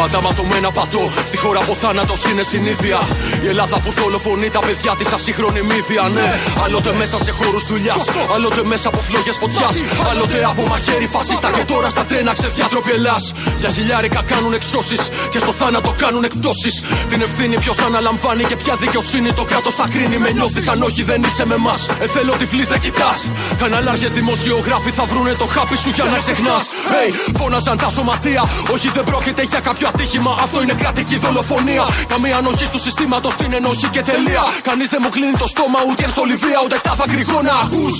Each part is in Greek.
Βήματα ματωμένα πατώ. Στη χώρα που θάνατος είναι συνήθεια. Η Ελλάδα που δολοφονεί τα παιδιά της ασύγχρονη μύθια. Ναι, άλλοτε μέσα σε χώρους δουλειάς. Άλλοτε μέσα από φλόγες φωτιάς. Άλλοτε από μαχαίρι φασίστα. Και τώρα στα τρένα ξεδιάτροποι Ελλάς. Για χιλιάρικα κάνουν εξώσεις. Και στο θάνατο κάνουν εκπτώσεις. Την ευθύνη ποιος αναλαμβάνει και ποια δικαιοσύνη το κράτος θα κρίνει. Με νιώθεις αν όχι δεν είσαι με εμάς. Εθέλω τυφλή δεν κοιτάς. Καναλάρχες δημοσιογράφοι θα βρούνε το χάπι σου για να ξεχνάς. Hey, φώναζαν τα σωματεία. Όχι δεν πρόκειται για κάποιο ατύχημα. Αυτό είναι κρατική δολοφονία. Καμία ανοχή του συστήματος την ενοχή και τελεία. Κανείς δεν μου κλείνει το στόμα ούτε στο Λιβύα ούτε τα δακρυγόνα. Ακούς,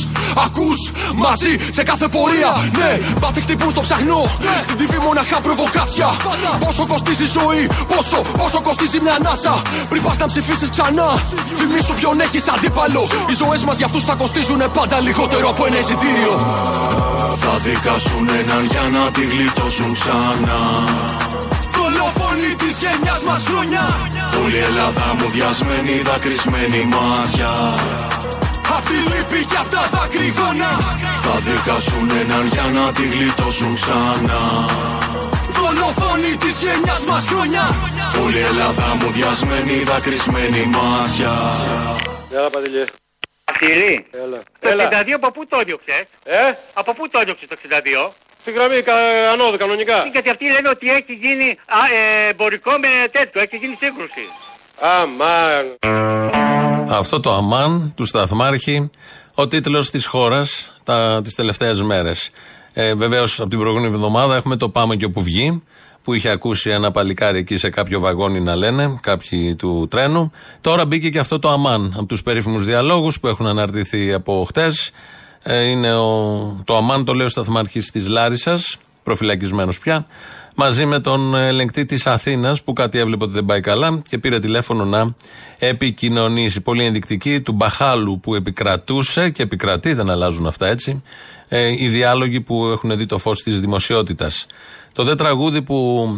ακούς, μαζί σε κάθε πορεία. Ναι, μπάτσι χτυπούν στο ψαχνό. Στην TV μοναχά προβοκάτσια. Πόσο κοστίζει η ζωή, πόσο, πόσο κοστίζει μια ανάσα. Πριν πας να ψηφίσεις ξανά, θυμίσου ποιον έχεις αντίπαλο. Οι ζωές μας για αυτούς θα κοστίζουν πάντα λιγότερο από ένα εισιτήριο. Θα δικάσουν έναν για να τη γλιτώσουν ξανά. Δολοφονή της γενιά μας χρονιά. Όλη η Ελλάδα μου βιασμένη, δακρυσμένη μάτια. Απ' τη λύπη και απ' τα δακρυγόνα. Θα δικάσουν έναν για να τη γλιτώσουν ξανά. Δολοφονή της γενιά μας χρονιά. Όλη η Ελλάδα μου βιασμένη, δακρυσμένη μάτια. Έλα, Παντελή. Αρτηρή. Έλα. Το Έλα. 62 από πού το έδιωξες; Ε, Από πού το έδιωξες το 62. Στη γραμμή κα- ανώδου κανονικά. Γιατί αυτοί λένε ότι έχει γίνει α, ε, εμπορικό με τέτοιο, έχει γίνει σύγκρουση. Αμάν. Αυτό το αμάν του Σταθμάρχη, ο τίτλος της χώρας τις τελευταίες μέρες. Ε, Βεβαίως, από την προηγούμενη εβδομάδα έχουμε το Πάμε και όπου βγει, που είχε ακούσει ένα παλικάρι εκεί σε κάποιο βαγόνι να λένε, κάποιοι του τρένου. Τώρα μπήκε και αυτό το αμάν από τους περίφημους διαλόγους που έχουν αναρτηθεί από χτες. Ε, είναι ο, το αμάν, το λέει ο Σταθμάρχης της Λάρισας, προφυλακισμένος πια, μαζί με τον ελεγκτή της Αθήνας που κάτι έβλεπε ότι δεν πάει καλά και πήρε τηλέφωνο να επικοινωνήσει. Πολύ ενδεικτική του μπαχάλου που επικρατούσε και επικρατεί, δεν αλλάζουν αυτά έτσι. Ε, οι διάλογοι που έχουν δει το φως της δημοσιότητας. Το δε τραγούδι που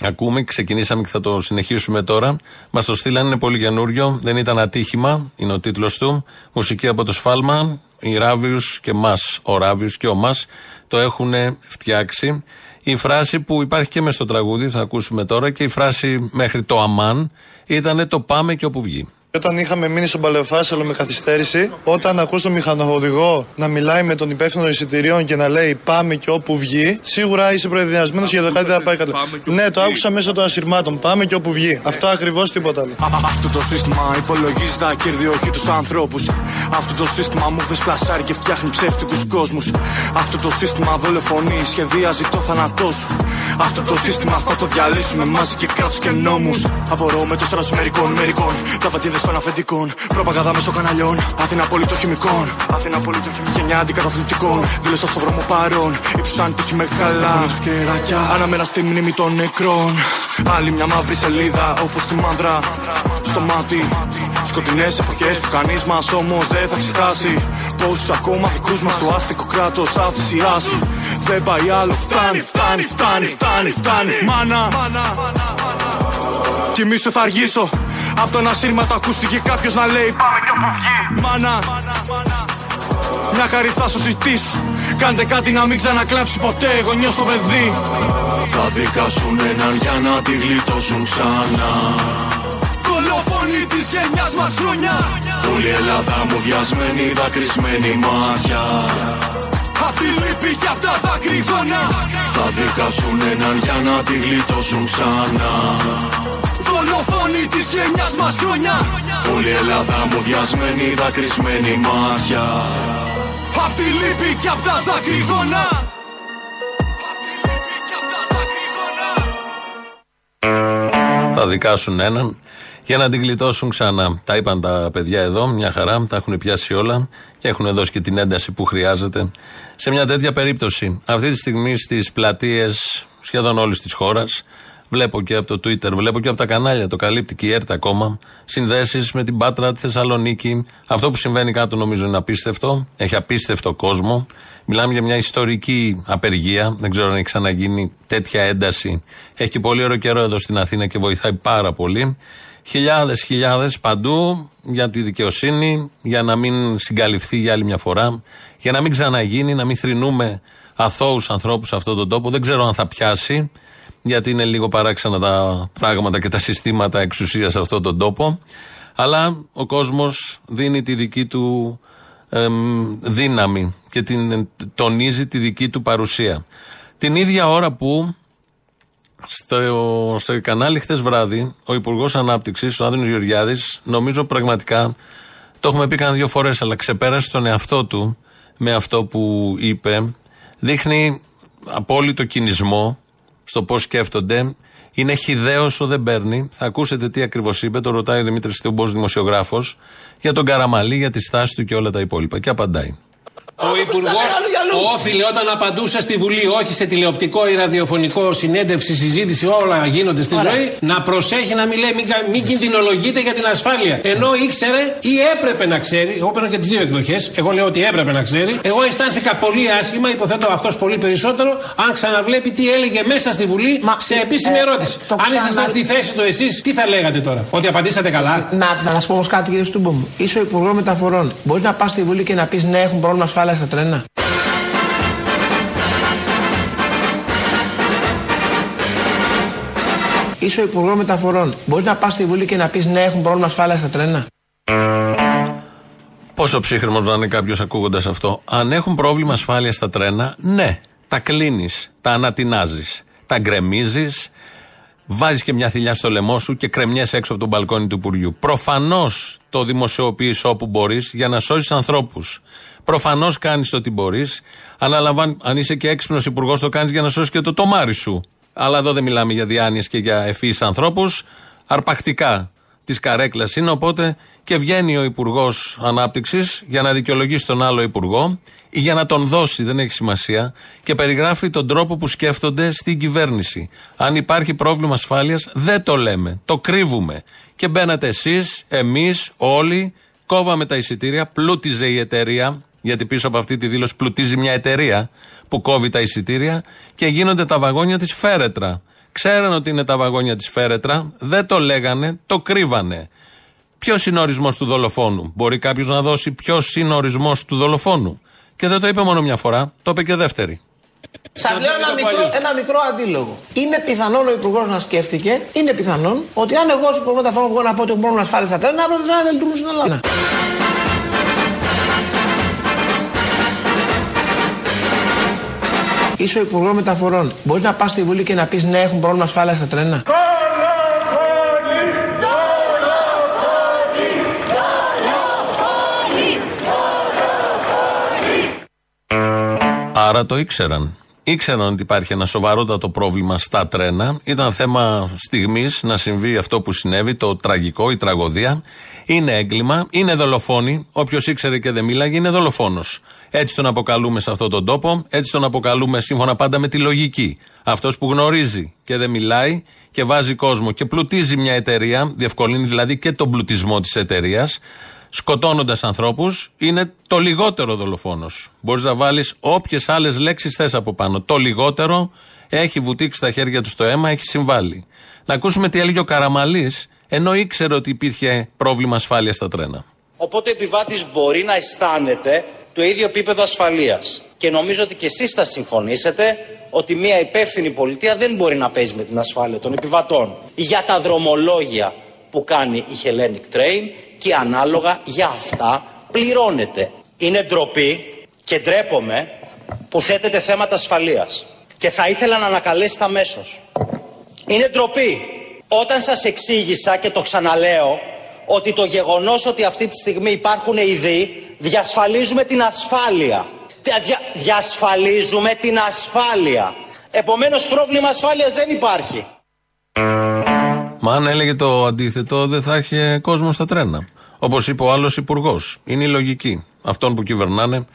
ακούμε, ξεκινήσαμε και θα το συνεχίσουμε τώρα. Μας το στείλανε, είναι πολύ καινούριο. Δεν ήταν ατύχημα, είναι ο τίτλος του. Μουσική από το Σφάλμα. Οι Ράβιους και μας, ο Ράβιους και ο μας, το έχουν φτιάξει. Η φράση που υπάρχει και μες στο τραγούδι, θα ακούσουμε τώρα, και η φράση μέχρι το αμάν ήταν το πάμε και όπου βγει. Όταν είχαμε μείνει στον Παλαιοφάσαλο με καθυστέρηση, όταν ακούς τον μηχανοδηγό να μιλάει με τον υπεύθυνο εισιτηρίων και να λέει Πάμε και όπου βγει, σίγουρα είσαι προεδριασμένο για το κάτι δεν θα πάει καλά. Ναι, το άκουσα μέσω των ασυρμάτων. Πάμε και όπου βγει. Αυτό ακριβώς τίποτα άλλο. Αυτό το σύστημα υπολογίζει τα κέρδη, όχι τους ανθρώπους. Αυτό το σύστημα μου δεν πλασάρει και φτιάχνει ψεύτικους κόσμους. Αυτό το σύστημα δολοφονεί, σχεδιάζει το θάνατό σου. Αυτό το σύστημα θα το διαλύσουμε μαζί και κράτου και νόμους. Απορώ με το στράσο μερικών μερικών. Τα βατζίδε των αφεντικών. Προπαγανδά μέσω καναλιών. Αθήνα απολύτω χημικών. Αθήνα απολύτω χημικών. Γενιά αντικαταθλιπτικών. Δήλωσα στο δρόμο παρόν. Ήψουσαν τύχη μεγάλα. Φωνή του κεράκια. Αναμένα στη μνήμη των νεκρών. Άλλη μια μαύρη σελίδα όπως τη μάνδρα. Στο μάτι. Σκοτεινές εποχές που κανείς μας όμως δεν θα ξεχάσει. Πόσου ακόμα δικούς μας το άστικο κράτος θα θυσιάσει. Δεν πάει άλλο. Φτάνει, φτάνει, φτάνει, φτάνει, φτάνει. Μάνα. Κοιμήσου θα αργήσω. Απ' τον ασύρματο ακούστηκε κάποιος να λέει Πάμε και όπου βγει. Μάνα. Μια χαρή θα σου ζητήσω. Κάντε κάτι να μην ξανακλάψει ποτέ γονιό στο παιδί. Θα δικάσουν έναν για να τη γλιτώσουν ξανά. Δολοφονή της γενιάς μας χρονιά. Όλη η Ελλάδα μου βιασμένη, δακρυσμένη μάτια. Απ' τη λύπη και απ' τα δακρυγόνα. Θα δικάσουν έναν για να τη γλιτώσουν ξανά. Δολοφονή της γενιάς μας χρονιά. Όλη η Ελλάδα μου βιασμένη, δακρυσμένη μάτια. Απ' τη λύπη και απ' τα δακρυγόνα. Απ' τη λύπη και απ' τα δακρυγόνα. Θα δικάσουν έναν για να την γλιτώσουν ξανά. Τα είπαν τα παιδιά εδώ, μια χαρά, τα έχουν πιάσει όλα και έχουν δώσει και την ένταση που χρειάζεται σε μια τέτοια περίπτωση. Αυτή τη στιγμή στις πλατείες σχεδόν όλης της χώρας, βλέπω και από το Twitter, βλέπω και από τα κανάλια, το καλύπτει και η ΕΡΤ ακόμα, συνδέσεις με την Πάτρα, τη Θεσσαλονίκη. Αυτό που συμβαίνει κάτω νομίζω είναι απίστευτο. Έχει απίστευτο κόσμο. Μιλάμε για μια ιστορική απεργία. Δεν ξέρω αν έχει ξαναγίνει τέτοια ένταση. Έχει και πολύ ωραίο καιρό εδώ στην Αθήνα και βοηθάει πάρα πολύ. Χιλιάδες, χιλιάδες παντού για τη δικαιοσύνη, για να μην συγκαλυφθεί για άλλη μια φορά, για να μην ξαναγίνει, να μην θρυνούμε αθώους ανθρώπους σε αυτόν τον τόπο. Δεν ξέρω αν θα πιάσει. Γιατί είναι λίγο παράξενα τα πράγματα και τα συστήματα εξουσίας σε αυτόν τον τόπο. Αλλά ο κόσμος δίνει τη δική του εμ, δύναμη και την, τονίζει τη δική του παρουσία. Την ίδια ώρα που στο, στο κανάλι χθες βράδυ ο Υπουργός Ανάπτυξης, ο Άδωνης Γεωργιάδης, νομίζω πραγματικά το έχουμε πει κανένα δύο φορές, αλλά ξεπέρασε τον εαυτό του με αυτό που είπε. Δείχνει απόλυτο κινησμό στο πώς σκέφτονται. Είναι χιδαίο όσο δεν παίρνει. Θα ακούσετε τι ακριβώς είπε. Το ρωτάει ο Δημήτρης Θεούμπο, δημοσιογράφος, για τον Καραμαλή, για τη στάση του και όλα τα υπόλοιπα. Και απαντάει. Ο Υπουργός όφιλε όταν απαντούσε στη Βουλή, όχι σε τηλεοπτικό ή ραδιοφωνικό συνέντευξη, συζήτηση, όλα γίνονται στη ζωή, να προσέχει να μην λέει, μην, κα- μην κινδυνολογείτε για την ασφάλεια. Ενώ ήξερε ή έπρεπε να ξέρει, εγώ παίρνω και τις δύο εκδοχές, εγώ λέω ότι έπρεπε να ξέρει. Εγώ αισθάνθηκα πολύ άσχημα, υποθέτω αυτός πολύ περισσότερο, αν ξαναβλέπει τι έλεγε μέσα στη Βουλή Μα, σε επίσημη ε, ερώτηση. το αν ξανα- ήσασταν στη θέση του εσείς, τι θα λέγατε τώρα, Ότι απαντήσατε καλά; Να, να σας πω όμως κάτι, κύριε Στούμπο μου. Είσαι ο Υπουργός Μεταφορών. Μπορείς να πας στη Βουλή και να πεις ναι, έχουν πρόβλημα ασφάλεια στα τρένα. Είσαι ο Υπουργός Μεταφορών. Μπορείς να πας στη Βουλή και να πεις ναι, έχουν πρόβλημα ασφάλεια στα τρένα. Πόσο ψύχρεμο να είναι κάποιος ακούγοντας αυτό. Αν έχουν πρόβλημα ασφάλεια στα τρένα, ναι. Τα κλείνεις, τα ανατινάζεις, τα γκρεμίζεις, βάζεις και μια θηλιά στο λαιμό σου και κρεμιέσαι έξω από τον μπαλκόνι του Υπουργείου. Προφανώς το δημοσιοποιείς όπου μπορείς για να σώσεις ανθρώπους. Προφανώς κάνεις ό,τι μπορείς. Αναλαμβάνει, αν είσαι και έξυπνος υπουργός, το κάνεις για να σώσεις και το τομάρι σου. Αλλά εδώ δεν μιλάμε για διάνοιες και για ευφυείς ανθρώπους. Αρπακτικά της καρέκλας είναι. Οπότε και βγαίνει ο Υπουργός Ανάπτυξης για να δικαιολογήσει τον άλλο Υπουργό ή για να τον δώσει, δεν έχει σημασία, και περιγράφει τον τρόπο που σκέφτονται στην κυβέρνηση. Αν υπάρχει πρόβλημα ασφάλειας, δεν το λέμε. Το κρύβουμε. Και μπαίνατε εσείς, εμείς, όλοι, κόβαμε τα εισιτήρια, πλούτιζε η εταιρεία, γιατί πίσω από αυτή τη δήλωση πλουτίζει μια εταιρεία που κόβει τα εισιτήρια και γίνονται τα βαγόνια της φέρετρα. Ξέραν ότι είναι τα βαγόνια της φέρετρα, δεν το λέγανε, το κρύβανε. Ποιος είναι ο ορισμός του δολοφόνου; Μπορεί κάποιος να δώσει ποιος είναι ο ορισμός του δολοφόνου; Και δεν το είπε μόνο μια φορά, το είπε και δεύτερη. Σας Να λέω το ένα πει το μικρό, αλλιώς. ένα μικρό αντίλογο. Είναι πιθανόν ο Υπουργός να σκέφτηκε, είναι πιθανόν ότι αν εγώ ως Υπουργός Μεταφορών βγω να πω ότι έχουν πρόβλημα ασφάλεια στα τρένα, αύριο τα τρένα δεν λειτουργούν στην Ελλάδα. Είσαι ο Υπουργός Μεταφορών. Μπορεί να πας στη Βουλή και να πεις ναι, έχουν πρόβλημα ασφάλειας στα τρένα. Άρα το ήξεραν. Ήξεραν ότι υπάρχει ένα σοβαρότατο πρόβλημα στα τρένα. Ήταν θέμα στιγμής να συμβεί αυτό που συνέβη, το τραγικό, η τραγωδία. Είναι έγκλημα, είναι δολοφόνοι. Όποιος ήξερε και δεν μίλαγε είναι δολοφόνος. Έτσι τον αποκαλούμε σε αυτόν τον τόπο, έτσι τον αποκαλούμε σύμφωνα πάντα με τη λογική. Αυτός που γνωρίζει και δεν μιλάει και βάζει κόσμο και πλουτίζει μια εταιρεία, διευκολύνει δηλαδή και τον πλουτισμό της εταιρείας, σκοτώνοντας ανθρώπους, είναι το λιγότερο δολοφόνος. Μπορείς να βάλεις όποιες άλλες λέξεις θες από πάνω. Το λιγότερο έχει βουτήξει τα χέρια του στο αίμα, έχει συμβάλει. Να ακούσουμε τι έλεγε ο Καραμαλής, ενώ ήξερε ότι υπήρχε πρόβλημα ασφάλειας στα τρένα. Οπότε ο επιβάτης μπορεί να αισθάνεται το ίδιο επίπεδο ασφαλείας. Και νομίζω ότι και εσείς θα συμφωνήσετε ότι μια υπεύθυνη πολιτεία δεν μπορεί να παίζει με την ασφάλεια των επιβατών. Για τα δρομολόγια που κάνει η Hellenic Train και ανάλογα για αυτά πληρώνεται. Είναι ντροπή και ντρέπομαι που θέτετε θέματα ασφαλείας. Και θα ήθελα να ανακαλέσετε αμέσως. Είναι ντροπή. Όταν σας εξήγησα και το ξαναλέω ότι το γεγονός ότι αυτή τη στιγμή υπάρχουν ειδοί διασφαλίζουμε την ασφάλεια. Δια- δια- διασφαλίζουμε την ασφάλεια. Επομένως πρόβλημα ασφάλειας δεν υπάρχει. Μα αν έλεγε το αντίθετο, δεν θα είχε κόσμο στα τρένα. Όπως είπε ο άλλος υπουργός. Είναι η λογική αυτών που κυβερνάνε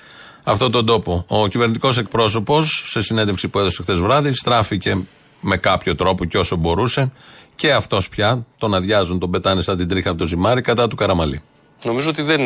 αυτόν τον τόπο. Ο κυβερνητικός εκπρόσωπος, σε συνέντευξη που έδωσε χθες βράδυ, στράφηκε με κάποιο τρόπο και όσο μπορούσε και αυτός πια τον αδειάζουν, τον πετάνε σαν την τρίχα από το ζυμάρι κατά του Καραμαλή. Νομίζω ότι δεν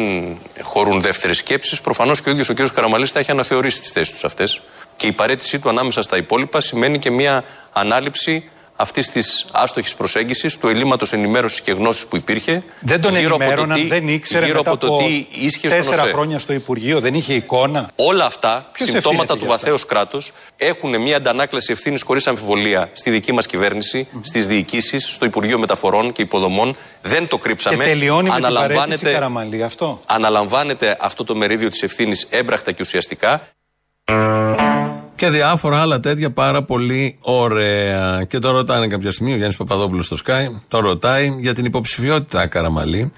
χωρούν δεύτερες σκέψεις. Προφανώς και ο ίδιος ο κ. Καραμαλής θα έχει αναθεωρήσει τις θέσεις τους αυτές. Και η παρέτησή του ανάμεσα στα υπόλοιπα σημαίνει και μια ανάληψη αυτής της άστοχης προσέγγισης, του ελλείμματος ενημέρωσης και γνώσης που υπήρχε. Δεν τον γύρω από το ενημέρωναν, τι- δεν ήξερε γύρω μετά από το τι ίσχυε στον τέσσερα ΟΣΕ. χρόνια στο Υπουργείο, δεν είχε εικόνα. Όλα αυτά, Ποιος συμπτώματα ευθύνεται του για αυτά; βαθέως κράτους, έχουν μια αντανάκλαση ευθύνης χωρίς αμφιβολία στη δική μας κυβέρνηση, στις διοικήσεις, στο Υπουργείο Μεταφορών και Υποδομών. Δεν το Και κρύψαμε. τελειώνει με την παρέτηση Αναλαμβάνεται, Καραμαλή αυτό. αναλαμβάνεται αυτό το μερίδιο της ευθύνης έμπραχτα και ουσιαστικά. Και διάφορα άλλα τέτοια πάρα πολύ ωραία. Και το ρωτάνε κάποια στιγμή ο Γιάννης Παπαδόπουλος στο Sky, το ρωτάει για την υποψηφιότητα Καραμαλή.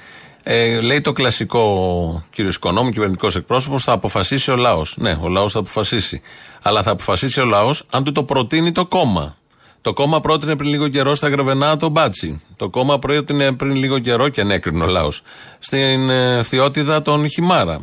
Ε, λέει το κλασικό κύριο Οικονόμου, κυβερνητικός εκπρόσωπος, θα αποφασίσει ο λαός. Ναι, ο λαός θα αποφασίσει. Αλλά θα αποφασίσει ο λαός αν του το προτείνει το κόμμα. Το κόμμα πρότεινε πριν λίγο καιρό στα Γρεβενά τον Μπάτσι. Το κόμμα πρότεινε πριν λίγο καιρό και ανέκρινε ο λαός. Στην ε, Φθιώτιδα τον Χιμάρα.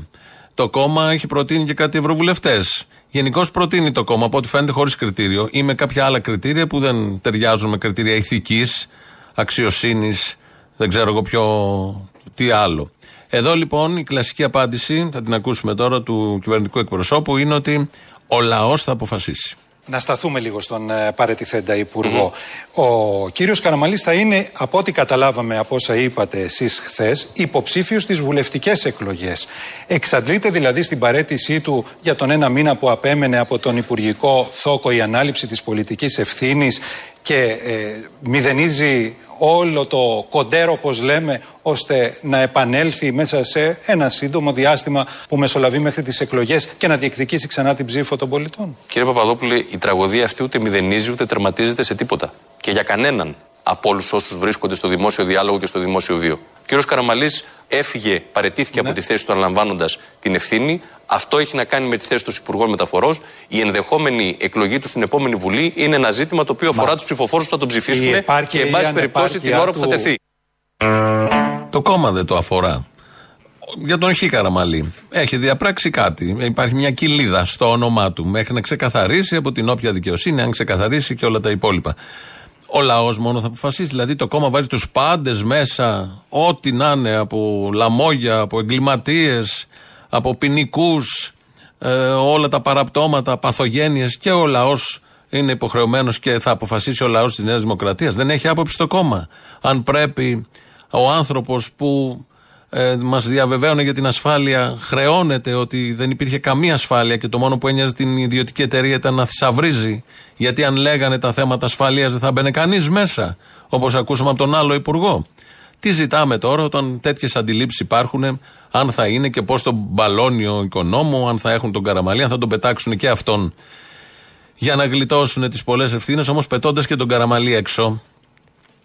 Το κόμμα έχει προτείνει και κάτι ευρωβουλευτές. Γενικώς προτείνει το κόμμα, από ό,τι φαίνεται χωρίς κριτήριο ή με κάποια άλλα κριτήρια που δεν ταιριάζουν με κριτήρια ηθικής, αξιοσύνης, δεν ξέρω εγώ ποιο, τι άλλο. Εδώ λοιπόν η κλασική απάντηση, θα την ακούσουμε τώρα του κυβερνητικού εκπροσώπου, είναι ότι ο λαός θα αποφασίσει. Να σταθούμε λίγο στον ε, παρετηθέντα υπουργό. Ο κύριος Καραμαλής θα είναι, από ό,τι καταλάβαμε από όσα είπατε εσείς χθες, υποψήφιος στις βουλευτικές εκλογές. Εξαντλείται δηλαδή στην παρέτησή του για τον ένα μήνα που απέμενε από τον υπουργικό θόκο η ανάληψη της πολιτικής ευθύνης και ε, μηδενίζει όλο το κοντέρο, όπως λέμε, ώστε να επανέλθει μέσα σε ένα σύντομο διάστημα που μεσολαβεί μέχρι τις εκλογές και να διεκδικήσει ξανά την ψήφο των πολιτών. Κύριε Παπαδόπουλε, η τραγωδία αυτή ούτε μηδενίζει ούτε τερματίζεται σε τίποτα. Και για κανέναν από όλους όσους βρίσκονται στο δημόσιο διάλογο και στο δημόσιο βίο. Ο κύριος Καραμαλής έφυγε, παρετήθηκε από τη θέση του αναλαμβάνοντας την ευθύνη. Αυτό έχει να κάνει με τη θέση του Υπουργών Μεταφορών. Η ενδεχόμενη εκλογή τους στην επόμενη Βουλή είναι ένα ζήτημα το οποίο αφορά τους ψηφοφόρους που θα τον Η ψηφίσουν επάρκεια και, εν ή πάση περιπτώσει, την ανεπάρκεια ώρα που θα του- τεθεί. Το κόμμα δεν το αφορά. Για τον Χ. Καραμαλή. Έχει διαπράξει κάτι. Υπάρχει μια κοιλίδα στο όνομά του. Μέχρι να ξεκαθαρίσει από την όποια δικαιοσύνη, αν ξεκαθαρίσει και όλα τα υπόλοιπα. Ο λαός μόνο θα αποφασίσει. Δηλαδή το κόμμα βάζει τους πάντες μέσα, ό,τι να είναι, από λαμόγια, από εγκληματίες, από ποινικούς, ε, όλα τα παραπτώματα, παθογένειες και ο λαός είναι υποχρεωμένος και θα αποφασίσει ο λαός της Νέας Δημοκρατίας. Δεν έχει άποψη το κόμμα. Αν πρέπει ο άνθρωπος που ε, μας διαβεβαίωνε για την ασφάλεια, χρεώνεται ότι δεν υπήρχε καμία ασφάλεια και το μόνο που ένοιαζε την ιδιωτική εταιρεία ήταν να θησαυρίζει. Γιατί αν λέγανε τα θέματα ασφαλείας δεν θα μπαινε κανείς μέσα. Όπως ακούσαμε από τον άλλο υπουργό. Τι ζητάμε τώρα όταν τέτοιες αντιλήψεις υπάρχουν, αν θα είναι και πώς τον μπαλώνει ο οικονόμο, αν θα έχουν τον καραμαλί, αν θα τον πετάξουν και αυτόν για να γλιτώσουν τις πολλές ευθύνες, όμως πετώντας και τον καραμαλί έξω,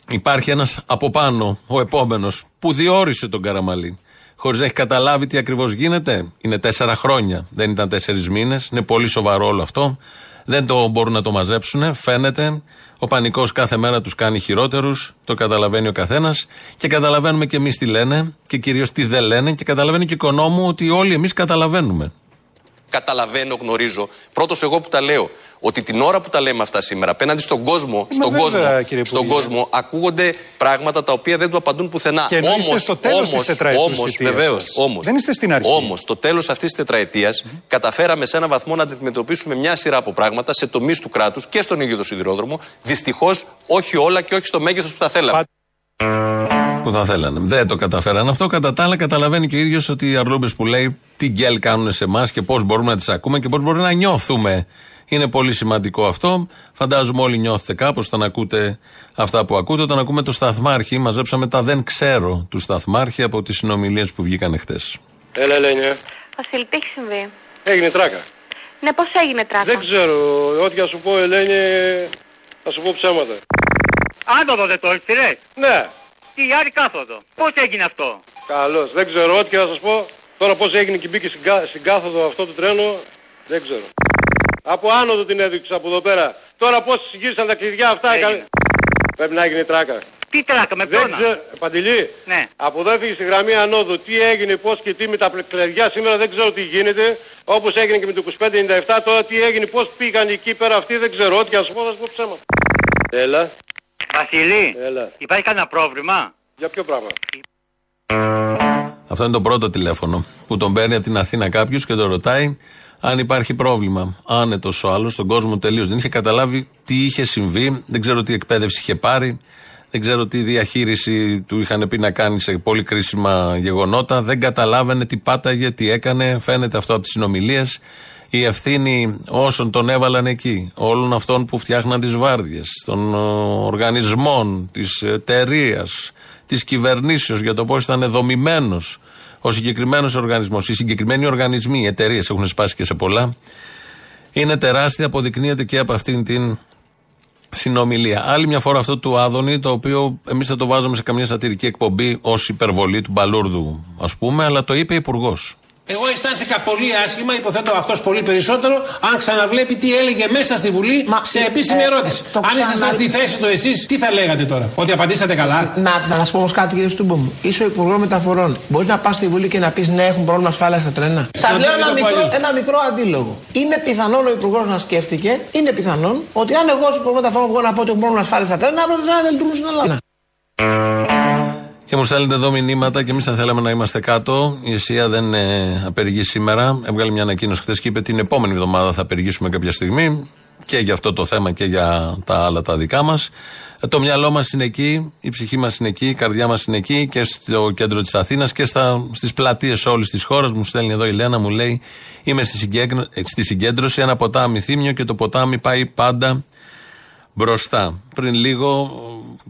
υπάρχει ένας από πάνω, ο επόμενος, που διόρισε τον Καραμαλή. Χωρίς να έχει καταλάβει τι ακριβώς γίνεται. Είναι τέσσερα χρόνια, δεν ήταν τέσσερις μήνες. Είναι πολύ σοβαρό όλο αυτό. Δεν το μπορούν να το μαζέψουν. Φαίνεται. Ο πανικός κάθε μέρα τους κάνει χειρότερους. Το καταλαβαίνει ο καθένας. Και καταλαβαίνουμε και εμείς τι λένε. Και κυρίως τι δεν λένε. Και καταλαβαίνει και ο οικονόμου ότι όλοι εμείς καταλαβαίνουμε. Καταλαβαίνω, γνωρίζω. Πρώτος εγώ που τα λέω. Ότι την ώρα που τα λέμε αυτά σήμερα, απέναντι στον κόσμο, στον, βέβαια, κόσμο, κύριε στον Υπουργέ. κόσμο ακούγονται πράγματα τα οποία δεν του απαντούν πουθενά. Και ενώ είστε στο τέλος της τετραετούς θητείας βεβαίως. σας. Όμως, Δεν είστε στην αρχή. Όμως, στο τέλος αυτής της τετραετίας, καταφέραμε σε έναν βαθμό να αντιμετωπίσουμε μια σειρά από πράγματα σε τομείς του κράτους και στον ίδιο το σιδηρόδρομο. Δυστυχώς, όχι όλα και όχι στο μέγεθος που θα θέλαμε. Που θα θέλανε. Δεν το καταφέραν αυτό. Κατά τα άλλα, καταλαβαίνει και ο ίδιος ότι οι αρλούμπες που λέει τι γκέλ κάνουν σε εμάς και πώς μπορούμε να τις ακούμε και πώς μπορούμε να νιώθουμε. Είναι πολύ σημαντικό αυτό. Φαντάζομαι όλοι νιώθετε κάπως όταν ακούτε αυτά που ακούτε. Όταν ακούμε το Σταθμάρχη, μαζέψαμε τα δεν ξέρω του Σταθμάρχη από τις συνομιλίες που βγήκαν χτες. Έλα, Ελένια. Βασίλη, τι έχεις συμβεί; Έγινε τράκα. Ναι, πώς έγινε τράκα; Δεν ξέρω. Ό,τι θα σου πω, Ελένη, θα σου πω ψέματα. Άνοδο δεν το έχεις ρε. Ναι. Τι άλλη κάθοδο. Πώς έγινε αυτό; Καλώς. Δεν ξέρω ό,τι και θα σας πω. Τώρα πώς έγινε και μπήκε στην, κα- στην κάθοδο αυτό το τρένο, δεν ξέρω. Από άνοδο την έδειξα από εδώ πέρα. Τώρα πώς γύρισαν τα κλειδιά αυτά. Έγινε. Πρέπει να έγινε τράκα. Τι τράκα, με Δεν πόνα; ξέρω. Παντελή. Ναι. Από εδώ έφυγε στη γραμμή ανόδου. Τι έγινε, πώς και τι με τα κλειδιά σήμερα δεν ξέρω τι γίνεται. Όπως έγινε και με το 2597. Τώρα τι έγινε, πώς πήγαν εκεί πέρα αυτοί δεν ξέρω. Ό,τι και να σου πω θα σου πω ψέματα. Έλα. Βασίλη, Έλα. υπάρχει κανένα πρόβλημα; Για ποιο πράγμα; Αυτό είναι το πρώτο τηλέφωνο που τον παίρνει από την Αθήνα κάποιος και τον ρωτάει αν υπάρχει πρόβλημα. Άνετος ο άλλος, τον κόσμο τελείως. Δεν είχε καταλάβει τι είχε συμβεί, δεν ξέρω τι εκπαίδευση είχε πάρει, δεν ξέρω τι διαχείριση του είχαν πει να κάνει σε πολύ κρίσιμα γεγονότα. Δεν καταλάβαινε τι πάταγε, τι έκανε. Φαίνεται αυτό από τις συνομιλίες. Η ευθύνη όσων τον έβαλαν εκεί, όλων αυτών που φτιάχναν τις βάρδιες, των ε, οργανισμών, της εταιρείας, της κυβερνήσεως για το πώς ήταν δομημένος ο συγκεκριμένος οργανισμός. Οι συγκεκριμένοι οργανισμοί, οι εταιρείες έχουν σπάσει και σε πολλά. Είναι τεράστια, αποδεικνύεται και από αυτήν την συνομιλία. Άλλη μια φορά αυτό του Άδωνη, το οποίο εμείς θα το βάζουμε σε καμιά σατυρική εκπομπή ως υπερβολή του Μπαλούρδου, ας πούμε, αλλά το είπε υπουργός. Εγώ αισθάνθηκα πολύ άσχημα, υποθέτω αυτός πολύ περισσότερο, αν ξαναβλέπει τι έλεγε μέσα στη Βουλή σε επίσημη ε, ερώτηση. το αν ήσασταν ξανα- στη θέση του εσείς, τι θα λέγατε τώρα, Ότι απαντήσατε καλά; Να, να σας πω όμως κάτι, κύριε Στούμπο μου. Είσαι ο Υπουργός Μεταφορών. Μπορείς να πας στη Βουλή και να πεις ναι, έχουν πρόβλημα ασφάλεια στα τρένα. Σας Να λέω το ένα πω μικρό, αλλιώς. ένα μικρό αντίλογο. Είναι πιθανόν ο Υπουργός να σκέφτηκε, είναι πιθανόν, ότι αν εγώ ως Υπουργός Μεταφορών βγω να πω ότι έχουν πρόβλημα ασφάλεια στα τρένα, αύριο τα τρένα δεν λειτουργούν στην Ελλάδα. Και μου στέλνετε εδώ μηνύματα και εμείς θα θέλαμε να είμαστε κάτω. Η ΕΣΥΑ δεν ε, απεργεί σήμερα. Έβγαλε μια ανακοίνωση χθες και είπε την επόμενη εβδομάδα θα απεργήσουμε κάποια στιγμή και για αυτό το θέμα και για τα άλλα τα δικά μας. Το μυαλό μας είναι εκεί, η ψυχή μας είναι εκεί, η καρδιά μας είναι εκεί και στο κέντρο της Αθήνας και στις πλατείες όλης της χώρας. Μου στέλνει εδώ η Λένα, μου λέει: Είμαι στη, συγκέντρο- ε, στη συγκέντρωση, ένα ποτάμι θύμιο και το ποτάμι πάει πάντα μπροστά. Πριν λίγο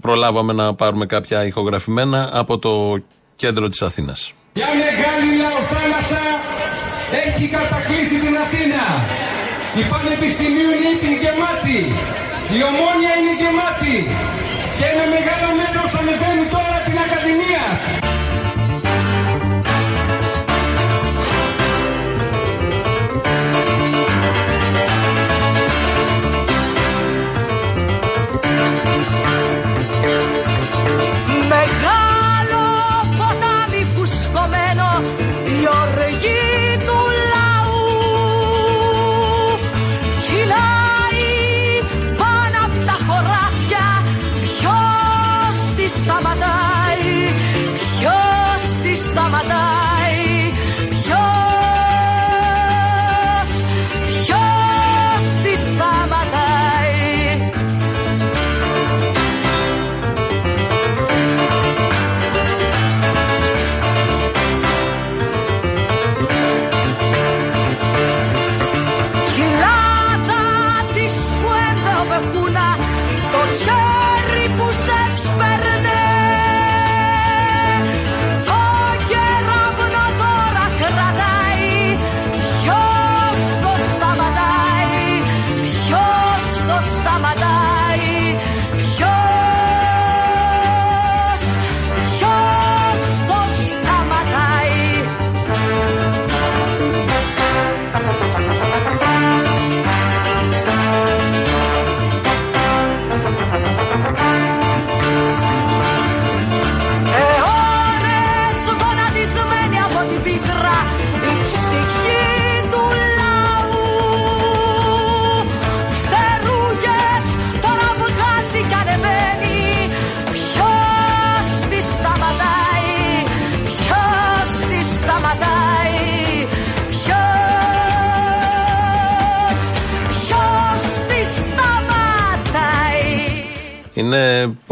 προλάβαμε να πάρουμε κάποια ηχογραφημένα από το κέντρο της Αθήνας. Μια μεγάλη λαοθάλασσα έχει κατακλείσει την Αθήνα. Η Πανεπιστημίου είναι γεμάτη. Η Ομόνια είναι γεμάτη. Και ένα μεγάλο μέτρος ανεβαίνει τώρα την Ακαδημία. Τη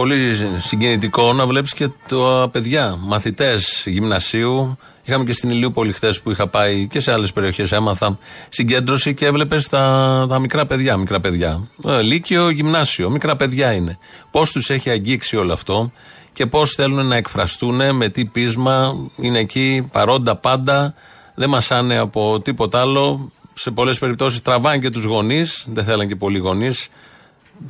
πολύ συγκινητικό να βλέπεις και τα παιδιά, μαθητές γυμνασίου. Είχαμε και στην Ηλιούπολη χθες που είχα πάει και σε άλλες περιοχές έμαθα συγκέντρωση και έβλεπες τα, τα μικρά παιδιά. Μικρά παιδιά. Ε, Λύκειο, γυμνάσιο, μικρά παιδιά είναι. Πώς τους έχει αγγίξει όλο αυτό και πώς θέλουν να εκφραστούν, με τι πείσμα είναι εκεί παρόντα πάντα. Δεν μασάνε από τίποτα άλλο. Σε πολλές περιπτώσεις τραβάνε και τους γονείς. Δεν θέλαν και πολλοί γονείς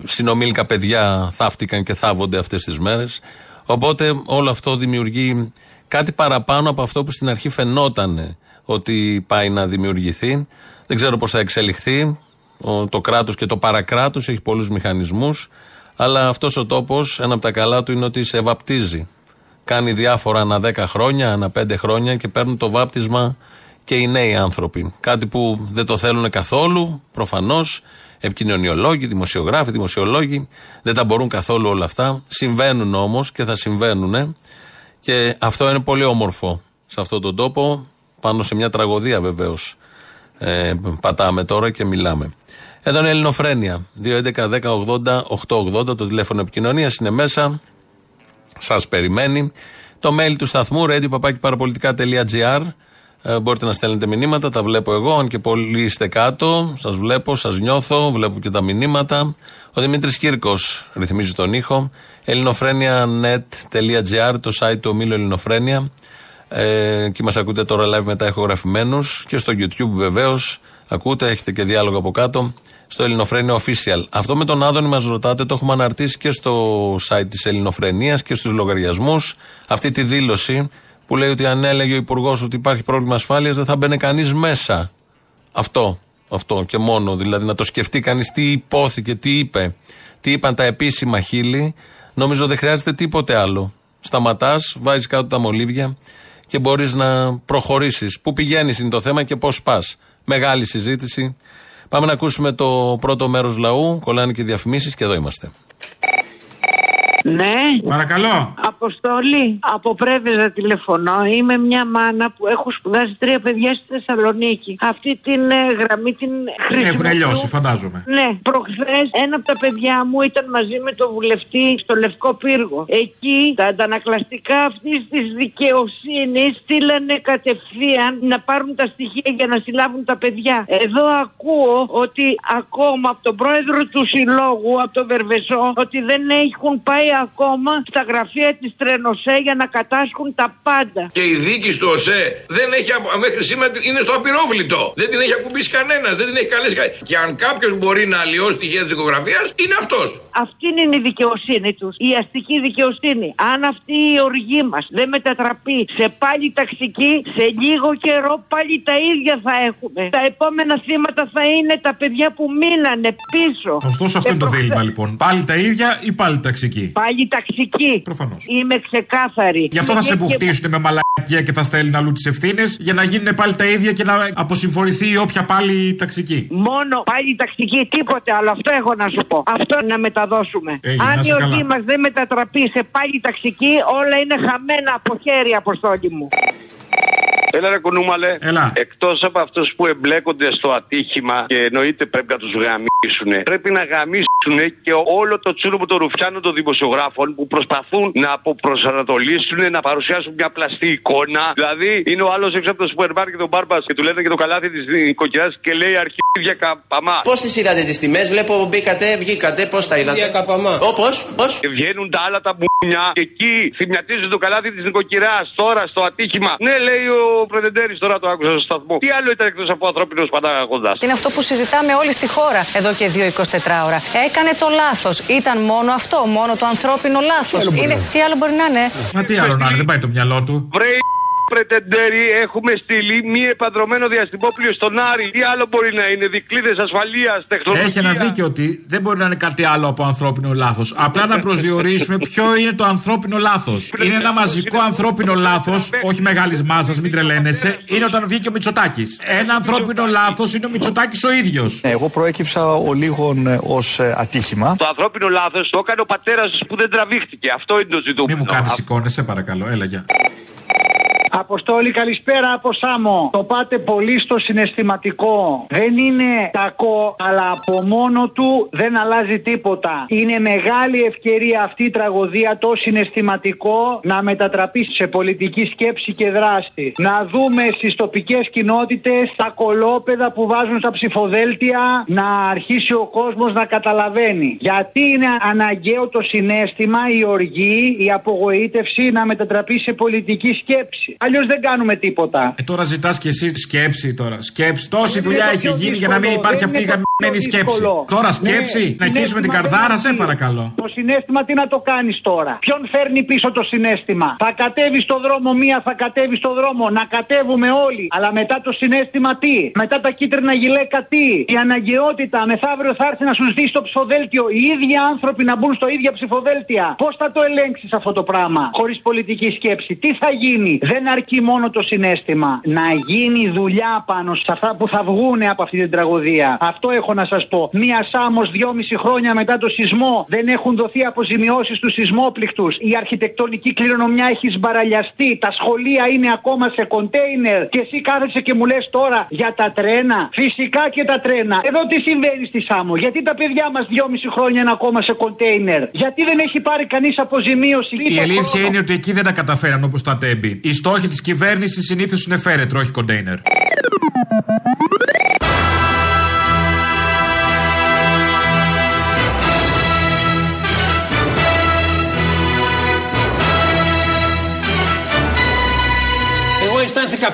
συνομήλικα παιδιά θαύτηκαν και θάβονται αυτές τις μέρες. Οπότε όλο αυτό δημιουργεί κάτι παραπάνω από αυτό που στην αρχή φαινόταν ότι πάει να δημιουργηθεί. Δεν ξέρω πώς θα εξελιχθεί. Ο- Το κράτος και το παρακράτος έχει πολλούς μηχανισμούς. Αλλά αυτός ο τόπος, ένα από τα καλά του είναι ότι σε βαπτίζει. Κάνει διάφορα ανά 10 χρόνια, ανά 5 χρόνια και παίρνουν το βάπτισμα και οι νέοι άνθρωποι. Κάτι που δεν το θέλουν καθόλου, προφανώς. Επικοινωνιολόγοι, δημοσιογράφοι, δημοσιολόγοι δεν τα μπορούν καθόλου όλα αυτά. Συμβαίνουν όμως και θα συμβαίνουν. Και αυτό είναι πολύ όμορφο σε αυτόν τον τόπο, πάνω σε μια τραγωδία βεβαίως. ε, πατάμε τώρα και μιλάμε. Εδώ είναι η Ελληνοφρένεια. 2.11.10.80.880 το τηλέφωνο επικοινωνίας είναι μέσα. Σας περιμένει. Το mail του σταθμού radio.parapolitica.gr ε, Μπορείτε να στέλνετε μηνύματα, τα βλέπω εγώ. Αν και πολλοί είστε κάτω, σας βλέπω, σας νιώθω, βλέπω και τα μηνύματα. Ο Δημήτρης Κύρκος ρυθμίζει τον ήχο. ελληνοφρένια.net.gr, το site του ομίλου Ελληνοφρένια. Ε, και μας ακούτε τώρα live μετά ηχογραφημένους. Και στο YouTube βεβαίως ακούτε, έχετε και διάλογο από κάτω. Στο Ελληνοφρένια Official. Αυτό με τον Άδωνη μας ρωτάτε, το έχουμε αναρτήσει και στο site της Ελληνοφρενίας και στους λογαριασμούς. Αυτή τη δήλωση που λέει ότι αν έλεγε ο Υπουργός ότι υπάρχει πρόβλημα ασφάλειας δεν θα μπαίνει κανείς μέσα. Αυτό. Αυτό και μόνο. Δηλαδή να το σκεφτεί κανείς τι υπόθηκε, τι είπε, τι είπαν τα επίσημα χείλη. Νομίζω δεν χρειάζεται τίποτε άλλο. Σταματάς, βάζεις κάτω τα μολύβια και μπορείς να προχωρήσεις. Πού πηγαίνεις είναι το θέμα και πώς πας. Μεγάλη συζήτηση. Πάμε να ακούσουμε το πρώτο μέρος λαού. Κολλάνε και διαφημίσεις και εδώ είμαστε. Ναι. Παρακαλώ. Αποστόλη, από Πρέβεζα τηλεφωνώ. Είμαι μια μάνα που έχω σπουδάσει τρία παιδιά στη Θεσσαλονίκη. Αυτή την ε, γραμμή την Έχουν λιώσει, φαντάζομαι. Ναι, προχθές ένα από τα παιδιά μου ήταν μαζί με το βουλευτή στο Λευκό Πύργο. Εκεί τα αντανακλαστικά αυτής της δικαιοσύνης στείλανε κατευθείαν να πάρουν τα στοιχεία για να συλλάβουν τα παιδιά. Εδώ ακούω ότι ακόμα από τον πρόεδρο του συλλόγου, από τον Βερβεσό, ότι δεν έχουν πάει ακόμα στα γραφεία της Τρενοσέ για να κατάσχουν τα πάντα. Και η δίκη του ΟΣΕ δεν έχει, απο- μέχρι σήμερα είναι στο απειρόβλητο. Δεν την έχει ακουμπήσει κανένας, δεν την έχει καλέσει κανένας. Και αν κάποιος μπορεί να αλλοιώσει στοιχεία της δικογραφίας, είναι αυτός. Αυτή είναι η δικαιοσύνη τους. Η αστική δικαιοσύνη. Αν αυτή η οργή μας δεν μετατραπεί σε πάλι ταξική, σε λίγο καιρό πάλι τα ίδια θα έχουμε. Τα επόμενα θύματα θα είναι τα παιδιά που μείνανε πίσω. Ωστόσο, αυτό Και είναι το προχθέ- δίλημα λοιπόν. Πάλι τα ίδια ή πάλι ταξική; Πάλι ταξική. Προφανώς. Είμαι ξεκάθαρη. Γι' αυτό θα σε Και- μπουχτίσουν με μαλακία και θα στέλνουν αλλού τις ευθύνες για να γίνουν πάλι τα ίδια και να αποσυμφορηθεί η όποια πάλι ταξική. Μόνο πάλι ταξική, τίποτε άλλο. Αυτό έχω να σου πω. Αυτό να μεταδώσουμε. Έγινε, να Αν η είσαι οργή καλά. μας δεν μετατραπεί σε πάλι ταξική, όλα είναι χαμένα από χέρι, Αποστόλη μου. Έλα ρε κουνούμαλε. Έλα. Εκτός από αυτούς που εμπλέκονται στο ατύχημα και εννοείται πρέπει να τους γαμίσουν, πρέπει να γαμίσουν και όλο το τσούρο των ρουφιάνων των δημοσιογράφων που προσπαθούν να αποπροσανατολίσουν, να παρουσιάσουν μια πλαστή εικόνα. Δηλαδή είναι ο άλλος έξω από το σούπερ μάρκετ τον μπάρμπας και του λένε και το καλάθι της νοικοκυράς και λέει αρχίδια καπαμά. Πώς τις είδατε τις τιμές, βλέπω μπήκατε, βγήκατε, πώς τα είδατε; Όπω, πώς. Και βγαίνουν τα άλλα τα μπουνιά και εκεί θυμιατίζουν το καλάθι της νοικοκυράς τώρα στο ατύχημα. Ναι, λέει ο Πρεδεντέρης, τώρα το άκουσα στο σταθμό. Τι άλλο ήταν εκτός από ανθρώπινος πατάγοντα. Είναι αυτό που συζητάμε όλη στη χώρα εδώ και δύο 24 ώρα. Έκανε το λάθος. Ήταν μόνο αυτό, μόνο το ανθρώπινο λάθος. άλλο μπορεί Είναι... να είναι; Τι άλλο μπορεί να είναι; Μα τι άλλο να είναι, δεν πάει το μυαλό του. Βρε Πρετεντέρη, έχουμε στείλει μη επανδρομένο διαστημόπλιο στον Άρη. Τι άλλο μπορεί να είναι, δικλείδες ασφαλείας, τεχνολογίας. Έχει ένα δίκιο ότι δεν μπορεί να είναι κάτι άλλο από ανθρώπινο λάθος. Απλά να προσδιορίσουμε ποιο είναι το ανθρώπινο λάθος. Είναι ένα μαζικό ανθρώπινο λάθος, όχι μεγάλη μάζα, μην τρελαίνεσαι. Είναι όταν βγήκε ο Μητσοτάκης. Ένα ανθρώπινο λάθος είναι ο Μητσοτάκης ο ίδιος. Εγώ προέκυψα ο λίγων ως ατύχημα. Το ανθρώπινο λάθος το έκανε ο πατέρας που δεν τραβήχτηκε. Αυτό είναι το ζητούμενο. Μην μου κάνεις εικόνες, σε παρακαλώ. Έλα, γεια. Αποστόλη, καλησπέρα από Σάμο. Το πάτε πολύ στο συναισθηματικό. Δεν είναι κακό, αλλά από μόνο του δεν αλλάζει τίποτα. Είναι μεγάλη ευκαιρία αυτή η τραγωδία, το συναισθηματικό, να μετατραπεί σε πολιτική σκέψη και δράση. Να δούμε στις τοπικές κοινότητες τα κολόπεδα που βάζουν στα ψηφοδέλτια να αρχίσει ο κόσμος να καταλαβαίνει. Γιατί είναι αναγκαίο το συνέστημα, η οργή, η απογοήτευση να μετατραπεί σε πολιτική σκέψη. Αλλιώς δεν κάνουμε τίποτα. Ε, τώρα ζητάς κι εσύ σκέψη τώρα. Σκέψη. Τόση Δεν δουλειά είναι το έχει πιο γίνει για να μην δύσκολο, υπάρχει δεν αυτή η είναι το πιο γαμμένη σκέψη. δύσκολο. Τώρα Ναι, σκέψη, να αρχίσουμε την συνέστημα καρδάρα, δεν σε είναι παρακαλώ. Το συνέστημα τι να το κάνεις τώρα; Ποιον φέρνει πίσω το συνέστημα; Θα κατέβει στο δρόμο μία, θα κατέβει στο δρόμο. Να κατέβουμε όλοι. Αλλά μετά το συνέστημα τι; Μετά τα κίτρινα γυλαίκα τι; Η αναγκαιότητα μεθαύριο θα έρθει να σου δει στο ψηφοδέλτιο οι ίδιοι άνθρωποι να μπουν στο ίδια ψηφοδέλτια. Πώς θα το ελέγξεις αυτό το πράγμα; Χωρίς πολιτική σκέψη. Τι θα γίνει; Δεν αρκεί μόνο το συνέστημα. Να γίνει δουλειά πάνω σε αυτά που θα βγουν από αυτή την τραγωδία. Αυτό έχω να σας πω. Μία Σάμος δυόμιση χρόνια μετά το σεισμό δεν έχουν δοθεί αποζημιώσεις στους σεισμόπληκτους. Η αρχιτεκτονική κληρονομιά έχει σμπαραλιαστεί. Τα σχολεία είναι ακόμα σε κοντέινερ. Και εσύ κάθεσαι και μου λες τώρα για τα τρένα. Φυσικά και τα τρένα. Εδώ τι συμβαίνει στη Σάμο; Γιατί τα παιδιά μας δυόμιση χρόνια είναι ακόμα σε κοντέινερ; Γιατί δεν έχει πάρει κανείς αποζημίωση. Η αλήθεια είναι ότι εκεί δεν τα καταφέραν όπως τα τέμπη. Οι στόχοι της κυβέρνησης συνήθως είναι φέρετρο, όχι κοντέινερ.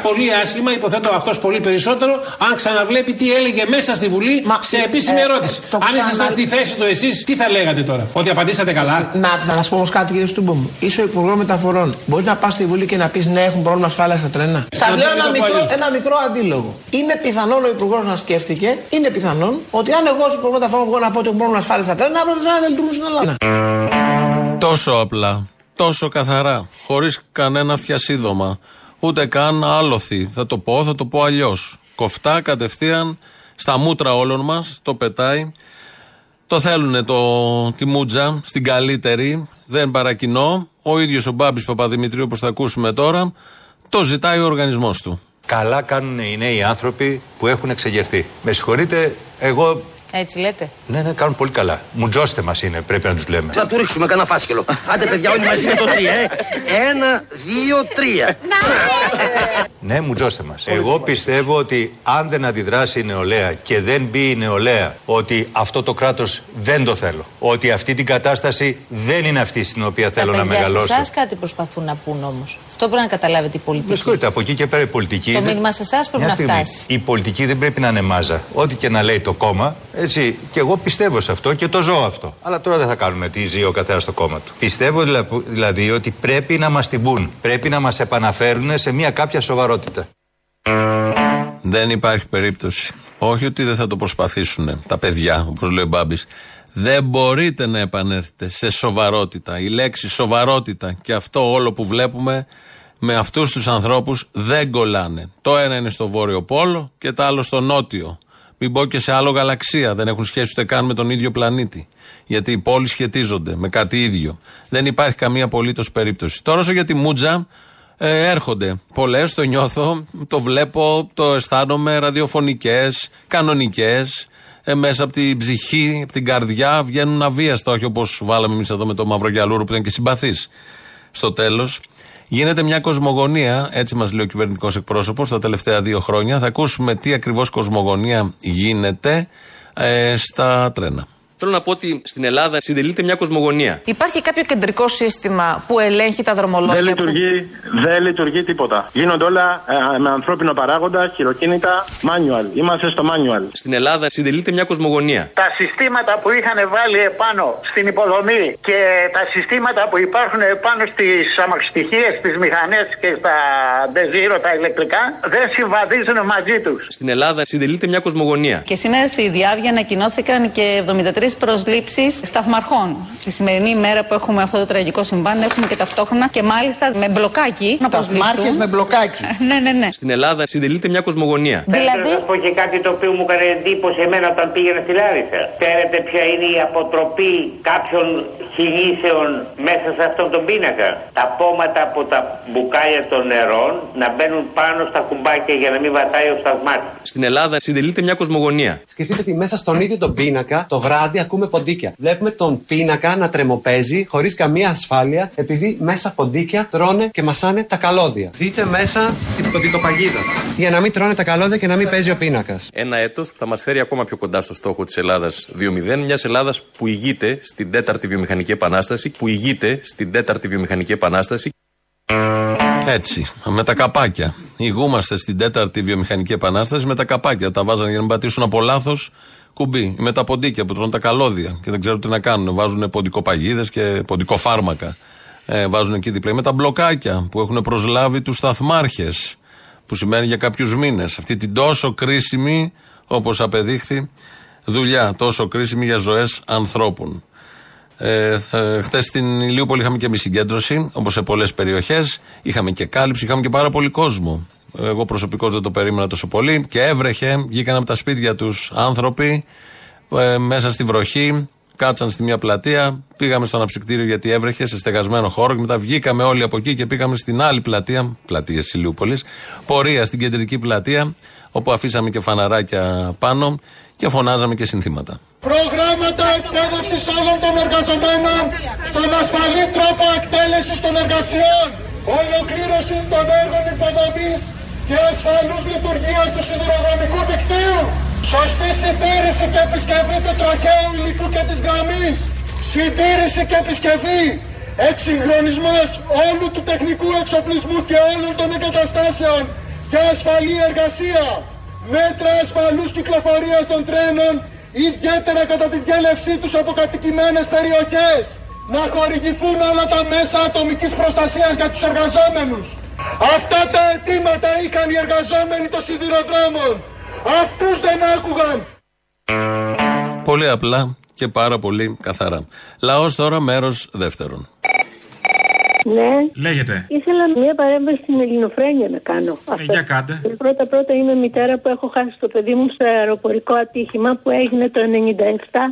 Πολύ άσχημα, υποθέτω αυτός πολύ περισσότερο, αν ξαναβλέπει τι έλεγε μέσα στη Βουλή σε επίσημη ε, ερώτηση. το αν ήσασταν ξανα- στη θέση του εσείς, τι θα λέγατε τώρα, Ότι απαντήσατε καλά; Να, να σα πω όμως κάτι, κύριε Στούμπομ. Είσαι ο Υπουργός Μεταφορών. Μπορείς να πας στη Βουλή και να πεις ναι, έχουν πρόβλημα ασφάλεια στα τρένα. Σα Να λέω το ένα πω μικρό, αλλιώς. ένα μικρό αντίλογο. Είναι πιθανόν ο Υπουργός να σκέφτηκε, είναι πιθανόν ότι αν εγώ ως Υπουργός Μεταφορών βγω να πω ότι έχουν πρόβλημα ασφάλεια στα τρένα, αύριο τα τρένα δεν λειτουργούν στην Ελλάδα. Τόσο απλά, τόσο καθαρά, χωρίς κανένα φτιασίδωμα. Ούτε καν άλοθη. Θα το πω, θα το πω αλλιώς. Κοφτά κατευθείαν στα μούτρα όλων μας, το πετάει. Το θέλουν το, τη μούτζα στην καλύτερη. Δεν παρακινώ. Ο ίδιος ο Μπάμπης Παπαδημητρίου, όπως θα ακούσουμε τώρα, το ζητάει ο οργανισμός του. Καλά κάνουν οι νέοι άνθρωποι που έχουν εξεγερθεί. Με συγχωρείτε, εγώ. Έτσι λέτε; Ναι, ναι, κάνουν πολύ καλά. Μουτζώστε μας είναι, πρέπει να τους λέμε. Να του ρίξουμε κανένα φάσκελο. Άντε, παιδιά, όλοι μαζί με το τρία, ε. Ένα, δύο, τρία. Ναι, μουτζώστε μας. Εγώ πιστεύω ότι αν δεν αντιδράσει η νεολαία και δεν μπει η νεολαία ότι αυτό το κράτος δεν το θέλω. Ότι αυτή την κατάσταση δεν είναι αυτή στην οποία θέλω να Τα παιδιά σε μεγαλώσω. εσάς κάτι προσπαθούν να πούν όμως. Αυτό πρέπει να καταλάβετε η Με πολιτική. συγχωρείτε, από εκεί και πέρα η πολιτική. Το δεν- μήνυμα σε εσάς πρέπει Μια να στιγμή. φτάσει. Η πολιτική δεν πρέπει να είναι μάζα. Ό,τι και να λέει το κόμμα, έτσι. Και εγώ πιστεύω σε αυτό και το ζω αυτό. Αλλά τώρα δεν θα κάνουμε τι ζει ο καθένας στο κόμμα του. Πιστεύω δηλα- δηλαδή ότι πρέπει να μας την πούν. Πρέπει να μας επαναφέρουν σε μια κάποια σοβαρότητα. Δεν υπάρχει περίπτωση. Όχι ότι δεν θα το προσπαθήσουν τα παιδιά, όπως λέει ο Μπάμπης. Δεν μπορείτε να επανέλθετε σε σοβαρότητα. Η λέξη σοβαρότητα και αυτό όλο που βλέπουμε με αυτούς τους ανθρώπους δεν κολλάνε. Το ένα είναι στο βόρειο πόλο και το άλλο στο νότιο. Μην πω και σε άλλο γαλαξία. Δεν έχουν σχέση ούτε καν με τον ίδιο πλανήτη. Γιατί οι πόλεις σχετίζονται με κάτι ίδιο. Δεν υπάρχει καμία απολύτως περίπτωση. Τώρα όσο για τη Μούτζα, ε, έρχονται πολλές, το νιώθω, το βλέπω, το αισθάνομαι ραδιοφωνικές, κανονικές. Ε, μέσα από την ψυχή, από την καρδιά βγαίνουν αβίαστα, όχι όπως βάλαμε εμείς εδώ με το Μαυρογιαλούρο που ήταν και συμπαθής. Στο τέλος, γίνεται μια κοσμογονία, έτσι μας λέει ο κυβερνητικός εκπρόσωπος, τα τελευταία δύο χρόνια. Θα ακούσουμε τι ακριβώς κοσμογονία γίνεται ε, στα τρένα. Θέλω να πω ότι στην Ελλάδα συντελείται μια κοσμογονία. Υπάρχει κάποιο κεντρικό σύστημα που ελέγχει τα δρομολόγια. Δεν που- λειτουργεί, δεν λειτουργεί τίποτα. Γίνονται όλα ε, με ανθρώπινο παράγοντα, χειροκίνητα, manual. Είμαστε στο manual. Στην Ελλάδα συντελείται μια κοσμογονία. Τα συστήματα που είχαν βάλει επάνω στην υποδομή και τα συστήματα που υπάρχουν επάνω στις αμαξιτυχίε, στις μηχανές και στα ντεζίρο, τα ηλεκτρικά, δεν συμβαδίζουν μαζί τους. Στην Ελλάδα συντελείται μια κοσμογονία. Και σήμερα στη Διάβια ανακοινώθηκαν και 73 προσλήψεις σταθμαρχών. Τη σημερινή ημέρα που έχουμε αυτό το τραγικό συμβάν, έχουμε και ταυτόχρονα και μάλιστα με μπλοκάκι. να Σταθμάρχες προσληφθούν. με μπλοκάκι. ναι, ναι, ναι. Στην Ελλάδα συντελείται μια κοσμογονία. Δηλαδή; Να πω και κάτι το οποίο μου έκανε εντύπωση εμένα όταν πήγαινα στη Λάρισα. Ξέρετε ποια είναι η αποτροπή κάποιων χιλίσεων μέσα σε αυτόν τον πίνακα; Τα πόματα από τα μπουκάλια των νερών να μπαίνουν πάνω στα κουμπάκια για να μην βατάει ο σταθμάρχης. Στην Ελλάδα συντελείται μια κοσμογονία. Σκεφτείτε ότι μέσα στον ίδιο τον πίνακα το βράδυ ακούμε ποντίκια. Βλέπουμε τον πίνακα να τρεμοπαίζει χωρίς καμία ασφάλεια επειδή μέσα ποντίκια τρώνε και μασάνε τα καλώδια. Δείτε μέσα την ποντικοπαγίδα. Για να μην τρώνε τα καλώδια και να μην παίζει ο πίνακας. Ένα έτος που θα μας φέρει ακόμα πιο κοντά στο στόχο της Ελλάδας 2.0, μιας Ελλάδας που ηγείται στην τέταρτη βιομηχανική επανάσταση, που ηγείται στην τέταρτη βιομηχανική επανάσταση. Έτσι, με τα καπάκια. Υγούμαστε στην τέταρτη βιομηχανική επανάσταση με τα καπάκια. Τα βάζανε για να μην πατήσουν από λάθος κουμπί. Με τα ποντίκια που τρώνε τα καλώδια και δεν ξέρουν τι να κάνουν. Βάζουν ποντικοπαγίδε και ποντικοφάρμακα. Ε, βάζουν εκεί δίπλα. Με τα μπλοκάκια που έχουν προσλάβει τους σταθμάρχε. Που σημαίνει για κάποιους μήνες. Αυτή την τόσο κρίσιμη, όπως απεδείχθη, δουλειά. Τόσο κρίσιμη για ζωές ανθρώπων. Ε, Χθες στην Ηλίουπολη είχαμε και εμείς συγκέντρωση, όπως σε πολλές περιοχές. Είχαμε και κάλυψη, είχαμε και πάρα πολύ κόσμο. Εγώ προσωπικώς δεν το περίμενα τόσο πολύ. Και έβρεχε, βγήκαν από τα σπίτια τους άνθρωποι ε, μέσα στη βροχή, κάτσαν στη μία πλατεία, πήγαμε στο αναψυκτήριο γιατί έβρεχε σε στεγασμένο χώρο και μετά βγήκαμε όλοι από εκεί και πήγαμε στην άλλη πλατεία, πλατεία Ηλιούπολη, πορεία στην κεντρική πλατεία, όπου αφήσαμε και φαναράκια πάνω και φωνάζαμε και συνθήματα. Προγράμματα εκπαίδευσης όλων των εργαζομένων στον ασφαλή τρόπο εκτέλεσης των εργασιών. Ολοκλήρωση των έργων υποδομής και ασφαλούς λειτουργίας του σιδηροδρομικού δικτύου. Σωστή συντήρηση και επισκευή του τροχαίου υλικού και της γραμμής. Συντήρηση και επισκευή. Εξυγχρονισμός όλου του τεχνικού εξοπλισμού και όλων των εγκαταστάσεων για ασφαλή εργασία. Μέτρα ασφαλούς κυκλοφορίας των τρένων ιδιαίτερα κατά τη διέλευσή τους από κατοικημένες περιοχές. Να χορηγηθούν όλα τα μέσα ατομικής προστασίας για τους εργαζόμενους. Αυτά τα αιτήματα είχαν οι εργαζόμενοι των σιδηροδρόμων. Αυτούς δεν άκουγαν. Πολύ απλά και πάρα πολύ καθαρά. Λαός τώρα μέρος δεύτερον. Ναι. Λέγεται. Ήθελα μια παρέμβαση στην ελληνοφρένεια να κάνω. Ε, για κάντε. Πρώτα πρώτα είμαι μητέρα που έχω χάσει το παιδί μου σε αεροπορικό ατύχημα που έγινε το 97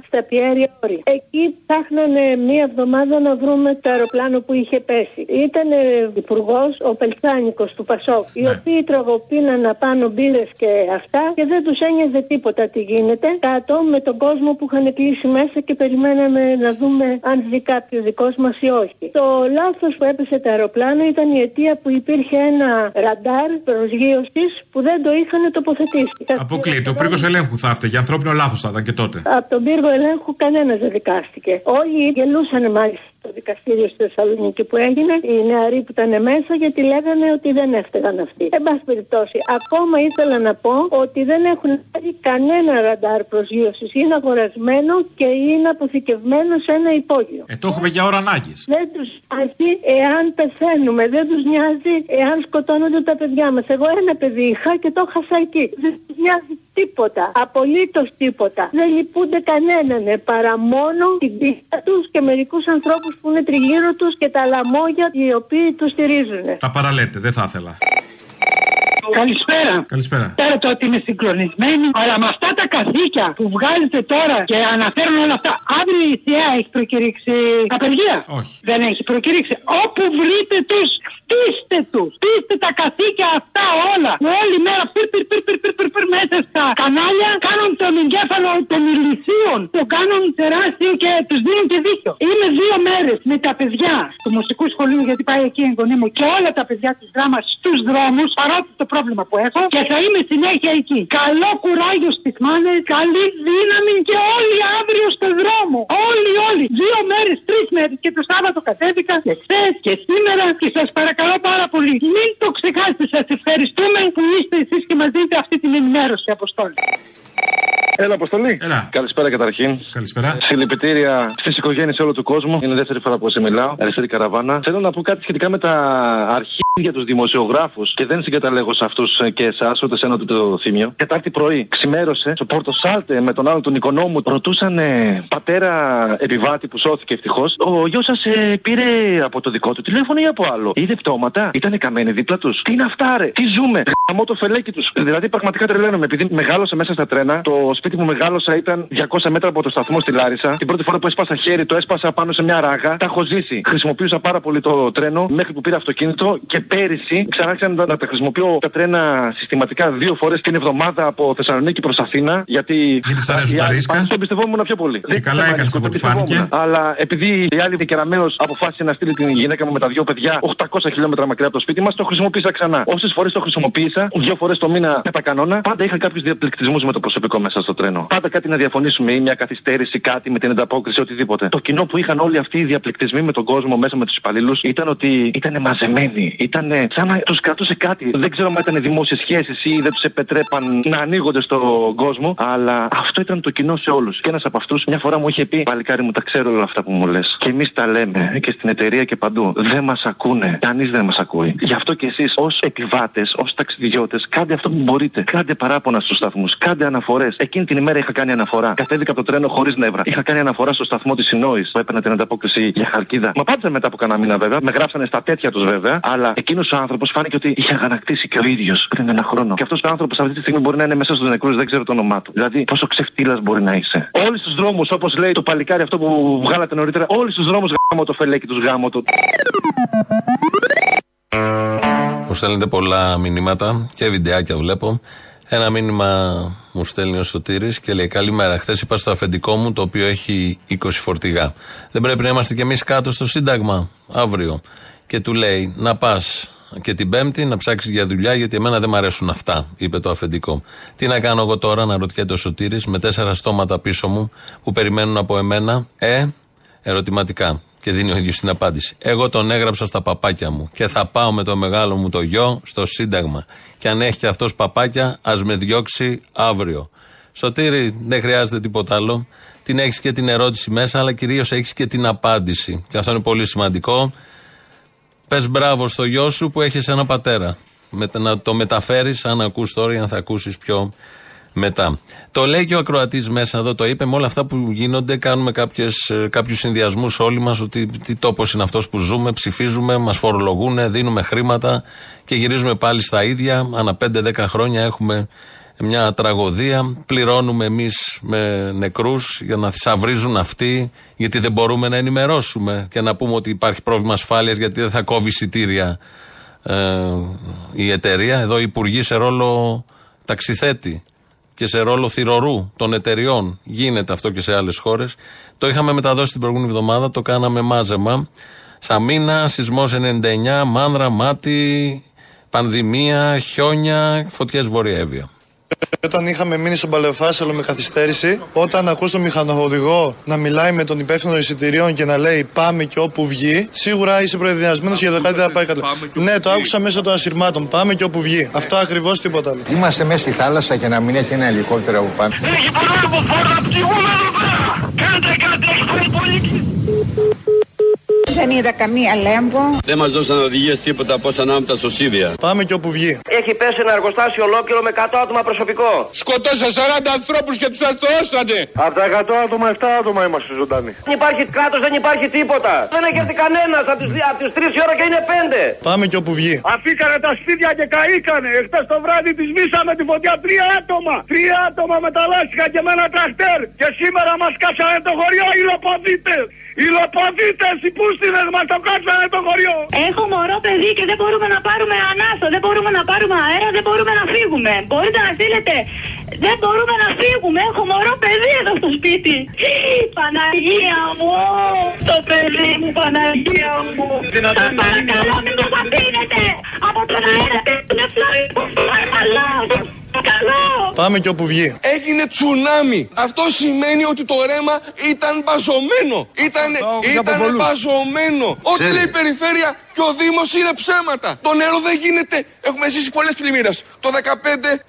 στα Πιέρια Όρη. Εκεί ψάχνανε μία εβδομάδα να βρούμε το αεροπλάνο που είχε πέσει. Ήταν υπουργός ο Πελσάνικο του Πασόκ, οι οποίοι τραγωπίναν απάνω μπύρες και αυτά και δεν τους ένοιαζε τίποτα τι γίνεται. Κάτω με τον κόσμο που είχαν κλείσει μέσα και περιμέναμε να δούμε αν ζει κάποιος δικός μας ή όχι. Το λάθος που έπεσε το αεροπλάνο ήταν η αιτία που υπήρχε ένα ραντάρ προσγείωσης που δεν το είχαν τοποθετήσει. Αποκλείεται. Ο πύργος ελέγχου θα έφταιγε. Ανθρώπινο λάθος θα ήταν και τότε. Από τον πύργο ελέγχου κανένας δεν δικάστηκε. Όλοι γελούσαν μάλιστα στο δικαστήριο στη Θεσσαλονίκη που έγινε, οι νεαροί που ήταν μέσα, γιατί λέγανε ότι δεν έφταιγαν αυτοί. Εν πάση περιπτώσει, ακόμα ήθελα να πω ότι δεν έχουν πάρει κανένα ραντάρ προσγείωσης. Είναι αγορασμένο και είναι αποθηκευμένο σε ένα υπόγειο. Ε, το έχουμε για ώρα ανάγκης. Δεν τους νοιάζει εάν πεθαίνουμε, δεν τους νοιάζει εάν σκοτώνονται τα παιδιά μας. Εγώ ένα παιδί είχα και το χάσα εκεί. Δεν τους νοιάζει τίποτα. Απολύτως τίποτα. Δεν λυπούνται κανέναν ε, παρά μόνο την πίστα τους και μερικούς ανθρώπους που είναι τριγύρω τους και τα λαμόγια οι οποίοι τους στηρίζουν. Τα παραλέτε, δεν θα ήθελα. Καλησπέρα. Καλησπέρα. Ξέρετε ότι είμαι συγκλονισμένη, αλλά με αυτά τα καθήκια που βγάζετε τώρα και αναφέρουν όλα αυτά, αύριο η ΘΕΑ έχει προκηρύξει απεργία; Όχι. Δεν έχει προκηρύξει. Όπου βρείτε τους, χτίστε τους. Χτίστε τα καθήκια αυτά όλα. Που όλη μέρα πυρ, πυρ, πυρ, πυρ, πυρ, πυρ, πυρ, μέσα στα κανάλια κάνουν τον εγκέφαλο των ηλικίων. Το κάνουν τεράστιο και τους δίνουν και δίκιο. Είμαι δύο μέρες με τα παιδιά του μουσικού σχολείου, γιατί πάει εκεί η εγγονή μου και όλα τα παιδιά της δράμα στους δρόμους, παρότι το πρόβλημα που έχω και θα είμαι συνέχεια εκεί. Καλό κουράγιο στι μάνε, καλή δύναμη και όλοι αύριο στο δρόμο. Όλοι, όλοι. Δύο μέρες, τρεις μέρες και το Σάββατο κατέβηκα και χθες και σήμερα και σας παρακαλώ πάρα πολύ. Μην το ξεχάσετε. Σας ευχαριστούμε που είστε εσείς και μας δίνετε αυτή την ενημέρωση, Αποστόλη. Έλα, Αποστολή. Έλα. Καλησπέρα καταρχήν. Καλησπέρα. Συλληπιτήρια στις οικογένειες όλου του κόσμου. Είναι η δεύτερη φορά που σε μιλάω. Αριστερή καραβάνα. Θέλω να πω κάτι σχετικά με τα αρχίδια τους δημοσιογράφους και δεν συγκαταλέγω σε αυτούς και εσάς, ούτε σε ένα ούτε το θύμιο. Τετάρτη πρωί ξημέρωσε στο Πόρτο Σάλτε με τον άλλο τον Οικονόμου. Ρωτούσαν πατέρα επιβάτη που σώθηκε ευτυχώς. Ο γιος σας ε, πήρε από το δικό του τηλέφωνο ή από άλλο; Είδε πτώματα; Ήταν καμένοι δίπλα τους; Τι είναι αυτά, ρε; Τι ζούμε; Γαμώ το φελέκι τους. Δηλαδή πραγματικά τρελαίνομαι. Επειδή μεγάλωσα μέσα στα τρένα, το σπίτι που μεγάλωσα ήταν 200 μέτρα από το σταθμό στη Λάρισα. Την πρώτη φορά που έσπασα χέρι, το έσπασα πάνω σε μια ράγα. Τα έχω ζήσει. Χρησιμοποιούσα πάρα πολύ το τρένο μέχρι που πήρα αυτοκίνητο και πέρυσι ξανά άρχισα να, να τα χρησιμοποιώ τα τρένα συστηματικά δύο φορές την εβδομάδα από Θεσσαλονίκη προς Αθήνα. Γιατί. Γιατί σ' αρέσουν τα ρίσκα. Το εμπιστευόμουν πιο πολύ. Και καλά έκανες από ό,τι φάνηκε. Αλλά επειδή η άλλη κεραμαίο αποφάσισε να στείλει την γυναίκα μου με τα δύο παιδιά 800 χιλιόμετρα μακριά από το σπίτι μας, το χρησιμοποίησα ξανά. Όσες φορές το χρησιμοποίησα, δύο φορές το μήνα κατά κανόνα, πάντα είχα κάποιους διαπληκτισμούς με το προσωπικό μέσα στο τρένο. Πάντα κάτι να διαφωνήσουμε ή μια καθυστέρηση, κάτι με την ανταπόκριση, οτιδήποτε. Το κοινό που είχαν όλοι αυτοί οι διαπληκτισμοί με τον κόσμο μέσα με τους υπαλλήλους ήταν ότι ήταν μαζεμένοι. Ήταν σαν να τους κρατούσε κάτι. Δεν ξέρω αν ήταν δημόσιες σχέσεις ή δεν τους επετρέπαν να ανοίγονται στον κόσμο, αλλά αυτό ήταν το κοινό σε όλους. Και ένας από αυτούς μια φορά μου είχε πει: Παλικάρι μου, τα ξέρω όλα αυτά που μου λες. Και εμείς τα λέμε και στην εταιρεία και παντού. Δεν μας ακούνε. Κανείς δεν μας ακούει. Γι' αυτό και εσείς ως επιβάτες, ως ταξιδιώτες, κάντε αυτό που μπορείτε. Κάντε παράπονα στους σταθμούς. Κάντε αναφορές. Εκείνη την ημέρα είχα κάνει αναφορά. Κατέβηκα από το τρένο χωρίς νεύρα. Είχα κάνει αναφορά στο σταθμό της Συνόης που έπαιρνα την ανταπόκριση για χαρκίδα. Μα απάντησαν μετά από κανένα μήνα βέβαια. Με γράψανε στα τέτοια τους βέβαια. Αλλά εκείνος ο άνθρωπος φάνηκε ότι είχε αγανακτήσει και ο ίδιος πριν ένα χρόνο. Και αυτός ο άνθρωπος αυτή τη στιγμή μπορεί να είναι μέσα στους νεκρούς, δεν ξέρω το όνομά του. Δηλαδή πόσο ξεφτύλας μπορεί να είσαι. Όλοι στου δρόμους, όπως λέει το παλικάρι αυτό που βγάλατε νωρίτερα, όλοι στου δρόμους γάμο το φελέκι τους γάμο του. Μου στέλνετε πολλά μηνύματα και βιντεάκια βλέπω. Ένα μήνυμα μου στέλνει ο Σωτήρης και λέει: Καλημέρα. Χθες είπα στο αφεντικό μου το οποίο έχει 20 φορτηγά. Δεν πρέπει να είμαστε κι εμείς κάτω στο Σύνταγμα αύριο. Και του λέει: Να πας και την Πέμπτη να ψάξεις για δουλειά γιατί εμένα δεν μου αρέσουν αυτά, είπε το αφεντικό. Τι να κάνω εγώ τώρα, να ρωτιέται ο Σωτήρης με τέσσερα στόματα πίσω μου που περιμένουν από εμένα. Ε, ερωτηματικά. Και δίνει ο ίδιος την απάντηση. Εγώ τον έγραψα στα παπάκια μου και θα πάω με το μεγάλο μου το γιο στο Σύνταγμα. Και αν έχει και αυτός παπάκια, ας με διώξει αύριο. Σωτήρη, δεν χρειάζεται τίποτα άλλο. Την έχεις και την ερώτηση μέσα, αλλά κυρίως έχεις και την απάντηση. Και αυτό είναι πολύ σημαντικό. Πες μπράβο στο γιο σου που έχεις ένα πατέρα. Με, να το μεταφέρεις, αν ακούς τώρα ή αν θα ακούσεις πιο μετά. Το λέει και ο ακροατής μέσα εδώ, το είπε. Με όλα αυτά που γίνονται, κάνουμε κάποιους συνδυασμούς όλοι μας ότι τι τόπος είναι αυτός που ζούμε, ψηφίζουμε, μας φορολογούν, δίνουμε χρήματα και γυρίζουμε πάλι στα ίδια. Ανά 5-10 χρόνια έχουμε μια τραγωδία. Πληρώνουμε εμείς με νεκρούς για να θησαυρίζουν αυτοί, γιατί δεν μπορούμε να ενημερώσουμε και να πούμε ότι υπάρχει πρόβλημα ασφάλειας, γιατί δεν θα κόβει εισιτήρια ε, η εταιρεία. Εδώ οι υπουργοί σε ρόλο ταξιθέτη και σε ρόλο θηρορού των εταιριών. Γίνεται αυτό και σε άλλες χώρες. Το είχαμε μεταδώσει την προηγούμενη εβδομάδα, το κάναμε μάζεμα. Σαμίνα, σεισμός 99, μάνδρα, μάτι, πανδημία, χιόνια, φωτιές Βόρεια Εύβοια. Όταν είχαμε μείνει στον Παλαιοφάσαλο με καθυστέρηση, όταν ακούς τον μηχανοδηγό να μιλάει με τον υπεύθυνο εισιτηρίων και να λέει Πάμε και όπου βγει, σίγουρα είσαι προεδριασμένο για το κάτι δεν θα πάει καλά. Ναι, το άκουσα μέσα των ασυρμάτων. Πάμε και όπου βγει. Αυτό ακριβώς τίποτα άλλο. Είμαστε μέσα στη θάλασσα και να μην έχει ένα ελικόπτερο από πάνω. Έχει πρόλογο φόρο να ψυχούμε εδώ πέρα. Κάντε κάτι, έχεις πολύ πολύ. Δεν είδα καμία λέμβο. Δεν μας δώσαν οδηγίες τίποτα πώ ανάμεσα στο Σίδια. Πάμε και όπου βγει. Έχει πέσει ένα εργοστάσιο ολόκληρο με 100 άτομα προσωπικό. Σκοτώσαν 40 ανθρώπους και τους αστροώσανε. Από τα 100 άτομα, 7 άτομα είμαστε ζωντανοί. Δεν υπάρχει κράτος, δεν υπάρχει τίποτα. Δεν έχει έρθει κανένας από τις από τις 3 η ώρα και είναι 5. Πάμε και όπου βγει. Αφήκανε τα σπίτια και καήκανε. Εχθές το βράδυ τη βήσαμε τη φωτιά τρία άτομα. Τρία άτομα μεταλλάστηκαν και με ένα τραχτέρ. Και σήμερα μας κάσανε το χωριό οι λοποδίτε. Οι λοποδίτες, οι πούστιδε μας το κάτσανε το χωριό. Έχω μωρό παιδί και δεν μπορούμε να πάρουμε ανάσο, δεν μπορούμε να πάρουμε αέρα, δεν μπορούμε να φύγουμε. Μπορείτε να στείλετε. Δεν μπορούμε να φύγουμε. Έχω μωρό παιδί εδώ στο σπίτι. Παναγία μου, το παιδί μου, Παναγία μου. Σας παρακαλώ μην το αφήνετε από τον αέρα και τον εφλάρι που παρακαλώ. Καλό. Πάμε και όπου βγει. Έγινε τσουνάμι. Αυτό σημαίνει ότι το ρέμα ήταν μπαζωμένο. Ήταν, ήταν μπαζωμένο. Ό,τι λέει η περιφέρεια και ο Δήμο είναι ψέματα. Το νερό δεν γίνεται. Έχουμε ζήσει πολλέ πλημμύρε. Το 15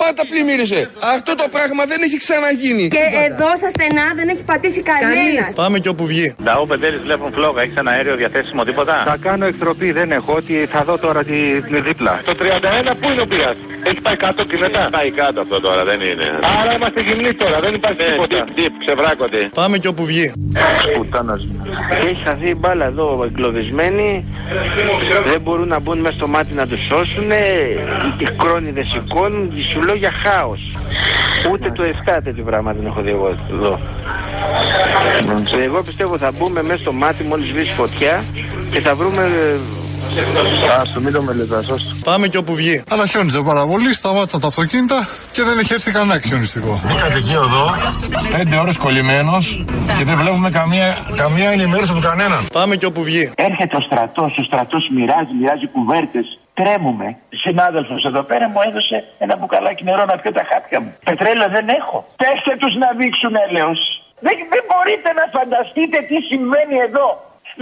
πάντα πλημμύρισε. Αυτό το πράγμα δεν έχει ξαναγίνει. Και εδώ στα στενά δεν έχει πατήσει κανένα. Πάμε και όπου βγει. Νταό Πεντέλη βλέπουν φλόγα. Έχει ένα αέριο διαθέσιμο τίποτα. Θα κάνω εκτροπή, δεν έχω. Ότι θα δω τώρα τη, τη δίπλα. Το 31 πού είναι ο πειρά. Έχει πάει κάτω και μετά. Πάει κάτω αυτό τώρα, δεν είναι. Άρα είμαστε γυμνοί τώρα, δεν υπάρχει Ναι, τίποτα. τύπ, τύπ, ξεβράκονται. Πάμε και όπου βγει. Έχει χαθεί η μπάλα εδώ εγκλωβισμένη. Δεν μπορούν να μπουν μέσα στο μάτι να τους σώσουν. Οι κρόνοι δεν σηκώνουν. Σου λέω για χάος. Ούτε το 7 τέτοιο πράγμα δεν έχω δει εγώ εδώ. Εγώ πιστεύω θα μπούμε μέσα στο μάτι μόλις σβήσει φωτιά και θα βρούμε. Άστο, μην το μελετάς, Πάμε και όπου βγει. Αλλά χιόνιζε πάρα πολύ, σταμάτησαν τα αυτοκίνητα και δεν έχει έρθει κανένα χιονιστικό. Μπήκατε εκεί εδώ, πέντε ώρες κολλημένος και δεν βλέπουμε καμία, καμία ενημέρωση από κανέναν. Πάμε και όπου βγει. Έρχεται ο στρατός, ο στρατός μοιράζει, μοιράζει κουβέρτες. Τρέμουμε. Συνάδελφος εδώ πέρα μου έδωσε ένα μπουκαλάκι νερό να πιω τα χάπια μου. Πετρέλαιο δεν έχω. Πέστε τους να δείξουν έλεος. Δεν, δεν μπορείτε να φανταστείτε τι συμβαίνει εδώ.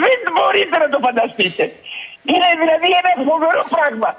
Δεν μπορείτε να το φανταστείτε. Είναι δηλαδή ένα φοβερό πράγμα.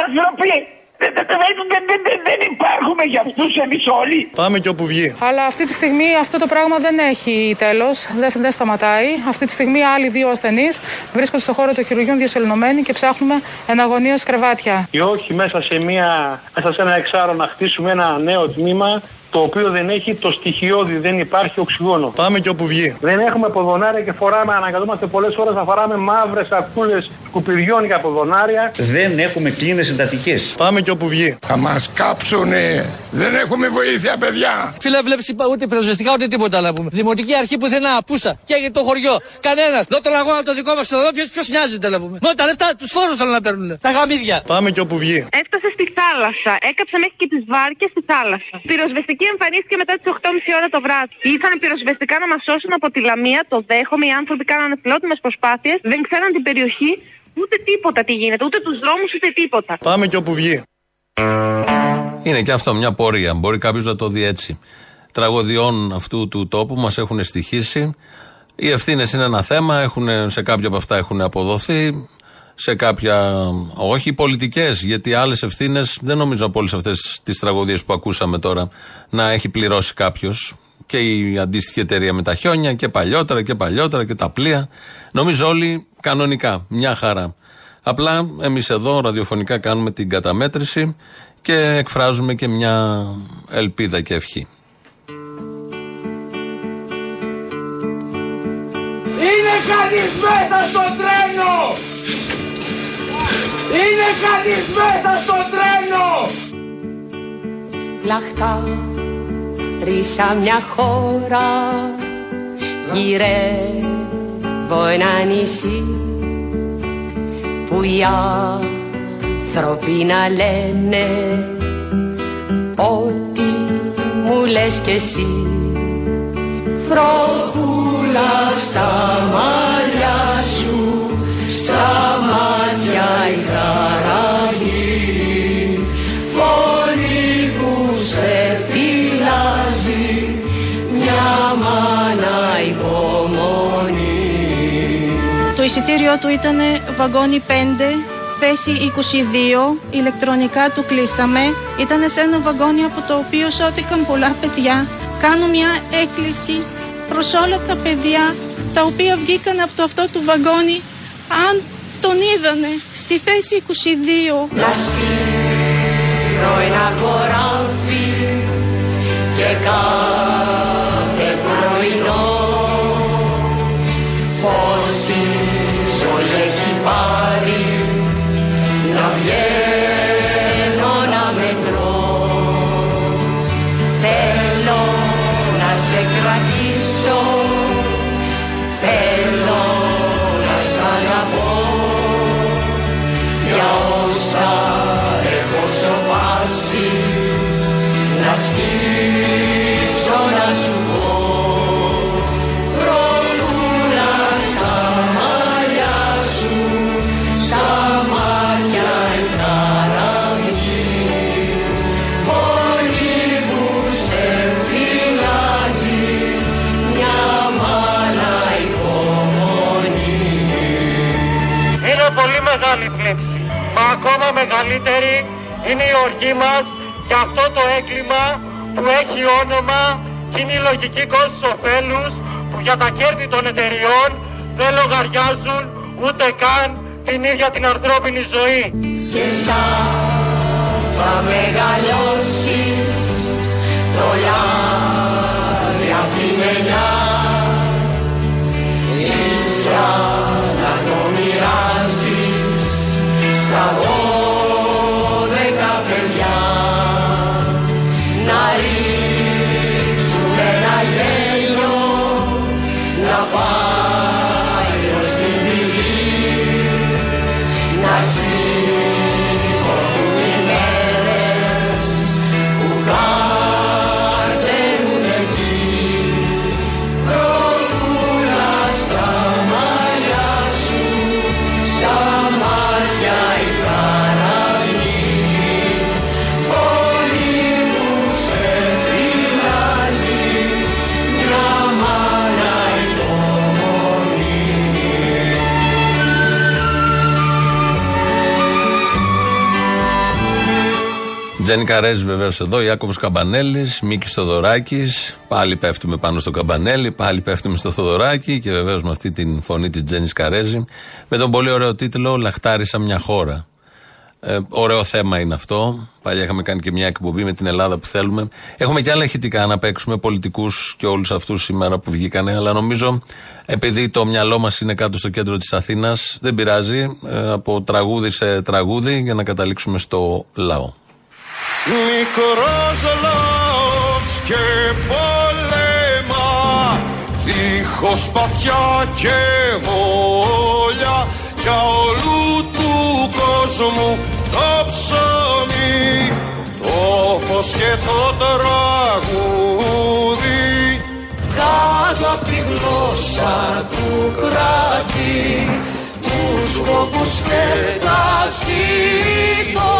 Άνθρωποι δεν, δεν, δεν, δεν, δεν, δεν, δεν υπάρχουμε για αυτούς εμείς όλοι. Πάμε και όπου βγει. Αλλά αυτή τη στιγμή αυτό το πράγμα δεν έχει τέλος, δεν, δεν σταματάει. Αυτή τη στιγμή άλλοι δύο ασθενείς βρίσκονται στο χώρο των χειρουργείων διασωληνωμένοι και ψάχνουμε εναγωνίως κρεβάτια. Ή όχι μέσα σε, μια, μέσα σε ένα εξάρο να χτίσουμε ένα νέο τμήμα το οποίο δεν έχει το στοιχειώδη, δεν υπάρχει οξυγόνο. Πάμε και όπου βγει. Δεν έχουμε ποδονάρια και φοράμε, αναγκαζόμαστε πολλές ώρες να φοράμε μαύρες σακούλες σκουπιδιών για ποδονάρια. Δεν έχουμε κλίνες εντατικέ. Πάμε και όπου βγει. Θα μας κάψουνε. Δεν έχουμε βοήθεια, παιδιά. Φίλε, βλέπεις ούτε πυροσβεστικά ούτε τίποτα να πούμε. Δημοτική αρχή που θέλει απούσα. Και για το χωριό. Κανένας. Δω τον αγώνα το δικό μας εδώ. Ποιος νοιάζεται να πούμε. Μόνο τα λεφτά τους φόρους θέλουν να παίρνουν. Τα γαμίδια. Πάμε και όπου βγει. Έφτασε στη θάλασσα. Έκαψε μέχρι και τις βάρκες στη θάλασσα. Πυροσβεστική εμφανίστηκε μετά τις 8.30 ώρα το βράδυ. Ήρθαν πυροσβεστικά να μας σώσουν από τη λαμία. Το δέχομαι. Οι άνθρωποι κάνανε φιλότιμες προσπάθειες. Δεν ξέραν την περιοχή. Ούτε τίποτα τι γίνεται. Ούτε τους δρόμους ούτε τίποτα. Πάμε και όπου βγει. Είναι και αυτό μια πορεία. Μπορεί κάποιος να το δει έτσι. Τραγωδιών αυτού του τόπου μας έχουν στοιχήσει. Οι ευθύνες είναι ένα θέμα. Έχουν, σε κάποια από αυτά έχουν αποδοθεί. Σε κάποια όχι. Οι πολιτικές. Γιατί άλλες ευθύνες δεν νομίζω από όλες αυτές τις τραγωδίες που ακούσαμε τώρα να έχει πληρώσει κάποιος. Και η αντίστοιχη εταιρεία με τα χιόνια και παλιότερα και παλιότερα και τα πλοία. Νομίζω όλοι κανονικά. Μια χαρά. Απλά εμείς εδώ ραδιοφωνικά κάνουμε την καταμέτρηση και εκφράζουμε και μια ελπίδα και ευχή. Είναι κανείς μέσα στο τρένο! Είναι κανείς μέσα στο τρένο! Λαχτά, ρίσα μια χώρα, γυρεύω ένα νησί που οι άνθρωποι να λένε ό,τι μου λες κι εσύ βροχούλα στα μαλλιά σου εισιτήριό του ήταν βαγόνι 5 θέση 22, ηλεκτρονικά του κλείσαμε. Ήταν σε ένα βαγόνι από το οποίο σώθηκαν πολλά παιδιά. Κάνω μια έκκληση προς όλα τα παιδιά τα οποία βγήκαν από το αυτό του βαγόνι αν τον είδανε στη θέση 22. Να στείλω ένα χωράφι και κάθε να έγκλημα που έχει όνομα και είναι η λογική κόστος ωφέλους που για τα κέρδη των εταιριών δεν λογαριάζουν ούτε καν την ίδια την ανθρώπινη ζωή. και σαν θα μεγαλώσεις το λάδι απ' την ελιά ίσα Τζένι Καρέζη βεβαίως εδώ, Ιάκωβος Καμπανέλης, Μίκης Θοδωράκης. Πάλι πέφτουμε πάνω στο Καμπανέλη, πάλι πέφτουμε στο Θοδωράκη και βεβαίως με αυτή την φωνή της Τζένι Καρέζη. Με τον πολύ ωραίο τίτλο Λαχτάρισα μια χώρα. Ε, ωραίο θέμα είναι αυτό. Παλιά είχαμε κάνει και μια εκπομπή με την Ελλάδα που θέλουμε. Έχουμε και άλλα ηχητικά να παίξουμε, πολιτικούς και όλους αυτούς σήμερα που βγήκανε. Αλλά νομίζω, επειδή το μυαλό μας είναι κάτω στο κέντρο της Αθήνας, δεν πειράζει. Ε, από τραγούδι σε τραγούδι για να καταλήξουμε στο λαό. Μικρός λαός και πολέμα Δίχως παθιά και βόλια Για όλου του κόσμου το ψωμί Το φως και το τραγούδι. Κάτω απ' τη γλώσσα του κράτη Τους φόβους και τα ζήτω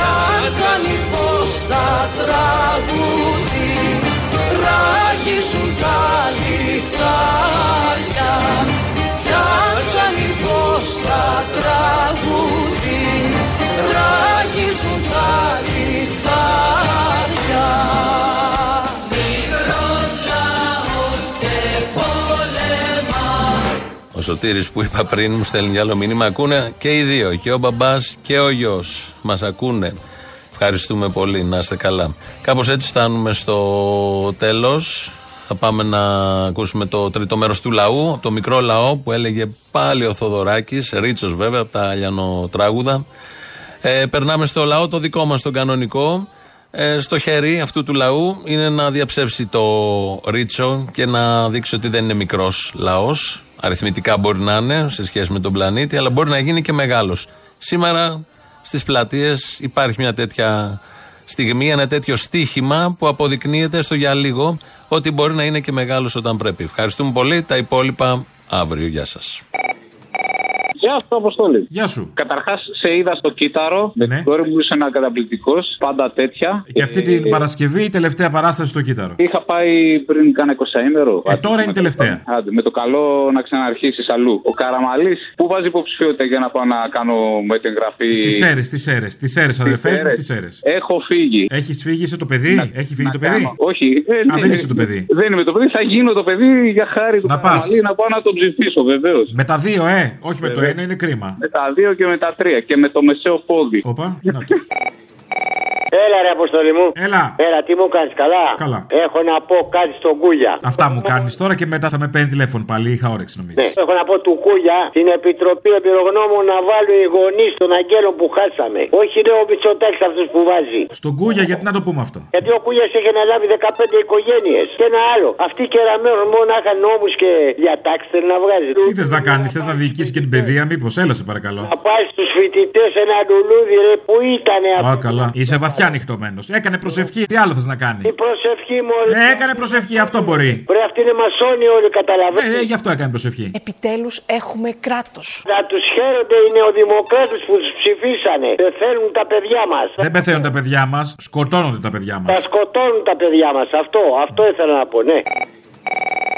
κι αν κάνει πως τα τραγούδι ράγιζουν τα λιθάρια κι αν κάνει πως τα τραγούδι ράγιζουν τα λιθάρια Ο Σωτήρης που είπα πριν μου στέλνει άλλο μήνυμα. Ακούνε και οι δύο, και ο μπαμπάς και ο γιος. Μας ακούνε. Ευχαριστούμε πολύ, να είστε καλά. Κάπως έτσι φτάνουμε στο τέλος. Θα πάμε να ακούσουμε το τρίτο μέρος του λαού, το μικρό λαό που έλεγε πάλι ο Θοδωράκης, Ρίτσος βέβαια από τα Λιανοτράγουδα. Ε, περνάμε στο λαό το δικό μας τον κανονικό. Ε, στο χέρι αυτού του λαού είναι να διαψεύσει το Ρίτσο και να δείξει ότι δεν είναι μικρός λαός. Αριθμητικά μπορεί να είναι σε σχέση με τον πλανήτη, αλλά μπορεί να γίνει και μεγάλος. Σήμερα στις πλατείες υπάρχει μια τέτοια στιγμή, ένα τέτοιο στίχημα που αποδεικνύεται στο για λίγο ότι μπορεί να είναι και μεγάλος όταν πρέπει. Ευχαριστούμε πολύ. Τα υπόλοιπα αύριο. Γεια σας. Γεια σου, Αποστόλη. Γεια σου. Καταρχάς, σε είδα στο κύτταρο. Με Ναι. την κόρη μου είσαι ένα καταπληκτικός. Πάντα τέτοια. Και αυτή Ε, την Παρασκευή η τελευταία παράσταση στο κύτταρο. Είχα πάει πριν κάνα 20 ημέρο. Ε, τώρα είναι η τελευταία. Άντε, με το καλό να ξαναρχίσεις αλλού. Ο Καραμαλής, πού βάζει υποψηφιότητα για να πάω να κάνω μετεγγραφή. Στις αίρες, στις αίρες. Στις αίρες, αδερφές μου, αίρες. στις αίρες. Έχω φύγει. Έχεις φύγει, είσαι το παιδί; Έχει φύγει το παιδί; κάνω- Όχι. ε, Α, ναι, δεν ναι. είσαι το παιδί. Δεν είμαι το παιδί. Θα γίνω το παιδί για χάρη του Να πας. Καραμαλή να πάω να τον ψηφίσω, βεβαίως. Με τα δύο, ε. Όχι με το Βέβαια. Ένα, είναι κρίμα. Με τα δύο και με τα τρία. Και με το μεσαίο πόδι. Όπα. Έλα ρε αποστολή μου. Έλα. Έλα, τι μου κάνεις καλά; Καλά. Έχω να πω κάτι στον Κούλια. Αυτά μου κάνεις τώρα και μετά θα με παίρνει τηλέφωνο πάλι. Είχα όρεξη νομίζω. Ναι. Έχω να πω του Κούλια την Επιτροπή Εμπειρογνώμων να βάλουν οι γονείς των αγγέλων που χάσαμε. Όχι λέω ο Μητσοτάκης αυτού που βάζει. Στον Κούγια, γιατί να το πούμε αυτό; Γιατί ο Κούλια έχει αναλάβει 15 οικογένειες. Και ένα άλλο. Αυτοί και ραμμένων μόνο είχαν νόμους και διατάξεις θέλει να βγάζει. Τι θες να κάνεις, θες να διοικήσεις και την παιδεία, μήπως; Έλα σε παρακαλώ. Να πάει στους φοιτητές ένα λουλούδι ρε που ήταν Α, καλά. Είσαι βαθιά ανοιχτωμένος. Έκανε προσευχή. Τι άλλο θες να κάνει; Η προσευχή μόλι. Ε, έκανε προσευχή, αυτό μπορεί. Πρέπει αυτοί είναι μασόνοι όλοι, καταλαβαίνετε. Ε, γι' αυτό έκανε προσευχή. Επιτέλους έχουμε κράτος. Να τους χαίρονται οι νεοδημοκράτες που τους ψηφίσανε. Πεθαίνουν τα παιδιά μας. Δεν πεθαίνουν τα παιδιά μας, σκοτώνονται τα παιδιά μας. Τα σκοτώνουν τα παιδιά μας. Αυτό, αυτό ήθελα να πω, ναι.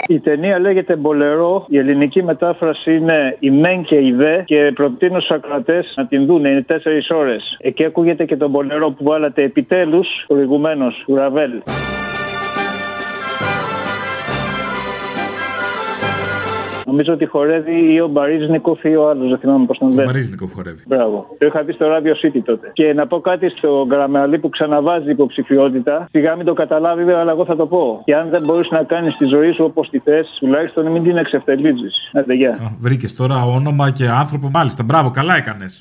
Η ταινία λέγεται Μπολερό. Η ελληνική μετάφραση είναι η Μεν και η Δε. Και προτείνω στους ακροατές να την δούνε. Είναι τέσσερις ώρες. Εκεί ακούγεται και τον Μπολερό που βάλατε επιτέλους προηγουμένως του Ραβέλ. Νομίζω ότι χορεύει ή ο Μπαρίζνικοφ ή ο άλλος. Δεν θυμάμαι πώς τον Ο λένε. Μαρίζνικο χορεύει. Μπράβο. Το είχα δει στο Radio City τότε. Και να πω κάτι στο Γκαραμεαλή που ξαναβάζει υποψηφιότητα. Σιγά μην το καταλάβει, βέβαια, αλλά εγώ θα το πω. Και αν δεν μπορείς να κάνεις τη ζωή σου όπως τη θες, τουλάχιστον μην την εξευτελίζεις. Άντε, γεια. Βρήκες τώρα όνομα και άνθρωπο, μάλιστα. Μπράβο, καλά έκανες.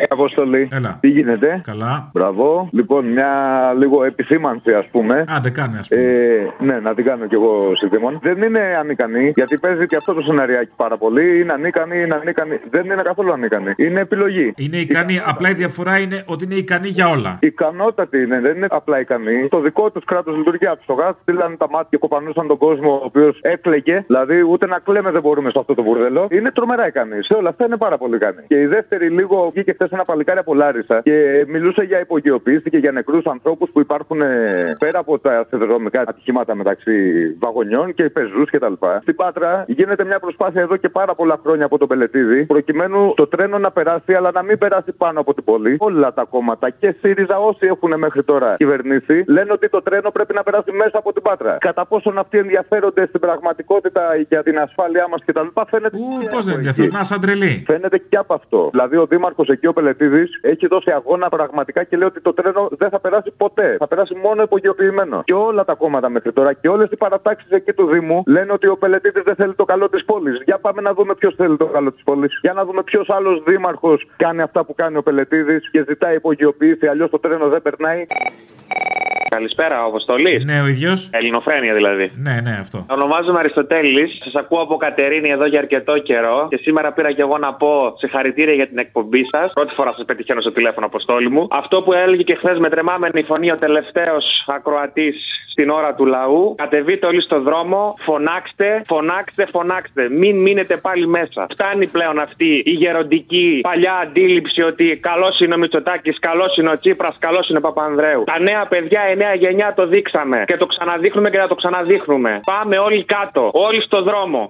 Ε, Αποστολή. Έλα. Τι γίνεται; Καλά. Μπράβο. Λοιπόν, μια λίγο επισήμανση, ας πούμε. Άντε, κάνε, ας πούμε. Ε, ναι, να την κάνω κι εγώ συνθήμων. Δεν είναι ανίκανη, γιατί παίζει και αυτό το σεναριάκι πάρα πολύ. Είναι ανίκανη, είναι ανίκανη. Δεν είναι καθόλου ανίκανη. Είναι επιλογή. Είναι ικανή, απλά η διαφορά είναι ότι είναι ικανή για όλα. Ικανότατη είναι, δεν είναι απλά ικανή. Το δικό τους κράτος λειτουργεί από το γάζ. Στείλανε τα μάτια και κοπανούσαν τον κόσμο ο οποίος έκλαιγε. Δηλαδή, ούτε να κλαίμε δεν μπορούμε σε αυτό το μπουρδέλο. Είναι τρομερά ικανή. Σε όλα αυτά είναι πάρα πολύ ικανή. Και η δεύτερη, λίγο βγήκε χθες ένα παλικάρι από Λάρισα και μιλούσε για υπογειοποίηση και για νεκρούς ανθρώπους που υπάρχουν ε, πέρα από τα σιδηροδρομικά ατυχήματα μεταξύ βαγονιών και πεζούς κτλ. Στην Πάτρα γίνεται μια προσπάθεια εδώ και πάρα πολλά χρόνια από τον Πελετίδη προκειμένου το τρένο να περάσει αλλά να μην περάσει πάνω από την πόλη. Όλα τα κόμματα και ΣΥΡΙΖΑ όσοι έχουν μέχρι τώρα κυβερνήσει λένε ότι το τρένο πρέπει να περάσει μέσα από την Πάτρα. Κατά πόσον αυτοί ενδιαφέρονται στην πραγματικότητα για την ασφάλειά μας κτλ. Φαίνεται. Πώς δεν ενδιαφέρον, να σαν τρελή. Φαίνεται και από αυτό. Δηλαδή ο Δήμαρχος εκεί ο Πελετίδη έχει δώσει αγώνα πραγματικά και λέει ότι το τρένο δεν θα περάσει ποτέ. Θα περάσει μόνο υπογειοποιημένο. Και όλα τα κόμματα μέχρι τώρα και όλες οι παρατάξεις εκεί του Δήμου λένε ότι ο Πελετίδη δεν θέλει το καλό της πόλης. Για πάμε να δούμε ποιος θέλει το καλό της πόλης. Για να δούμε ποιος άλλος Δήμαρχος κάνει αυτά που κάνει ο Πελετίδη και ζητάει υπογειοποίηση. Αλλιώς το τρένο δεν περνάει. Καλησπέρα, ο Αποστολής. Ναι, ο ίδιος. Ελληνοφρένεια δηλαδή. Ναι, ναι, αυτό. Ονομάζομαι Αριστοτέλης. Σας ακούω από Κατερίνη εδώ για αρκετό καιρό. Και σήμερα πήρα και εγώ να πω συγχαρητήρια για την εκπομπή σας. Πρώτη φορά σας πετυχαίνω στο τηλέφωνο, Αποστόλη μου. Αυτό που έλεγε και χθες με τρεμάμενη φωνή ο τελευταίος ακροατής στην ώρα του λαού. Κατεβείτε όλοι στο δρόμο, φωνάξτε, φωνάξτε, φωνάξτε. Μην μείνετε πάλι μέσα. Φτάνει πλέον αυτή η γεροντική παλιά αντίληψη ότι καλός είναι ο Μητσοτάκης, καλός είναι ο Τσίπρας, καλός είναι ο Παπανδρέου. Τα νέα παιδιά, η νέα γενιά το δείξαμε. Και το ξαναδείχνουμε και θα το ξαναδείχνουμε. Πάμε όλοι κάτω. Όλοι στο δρόμο.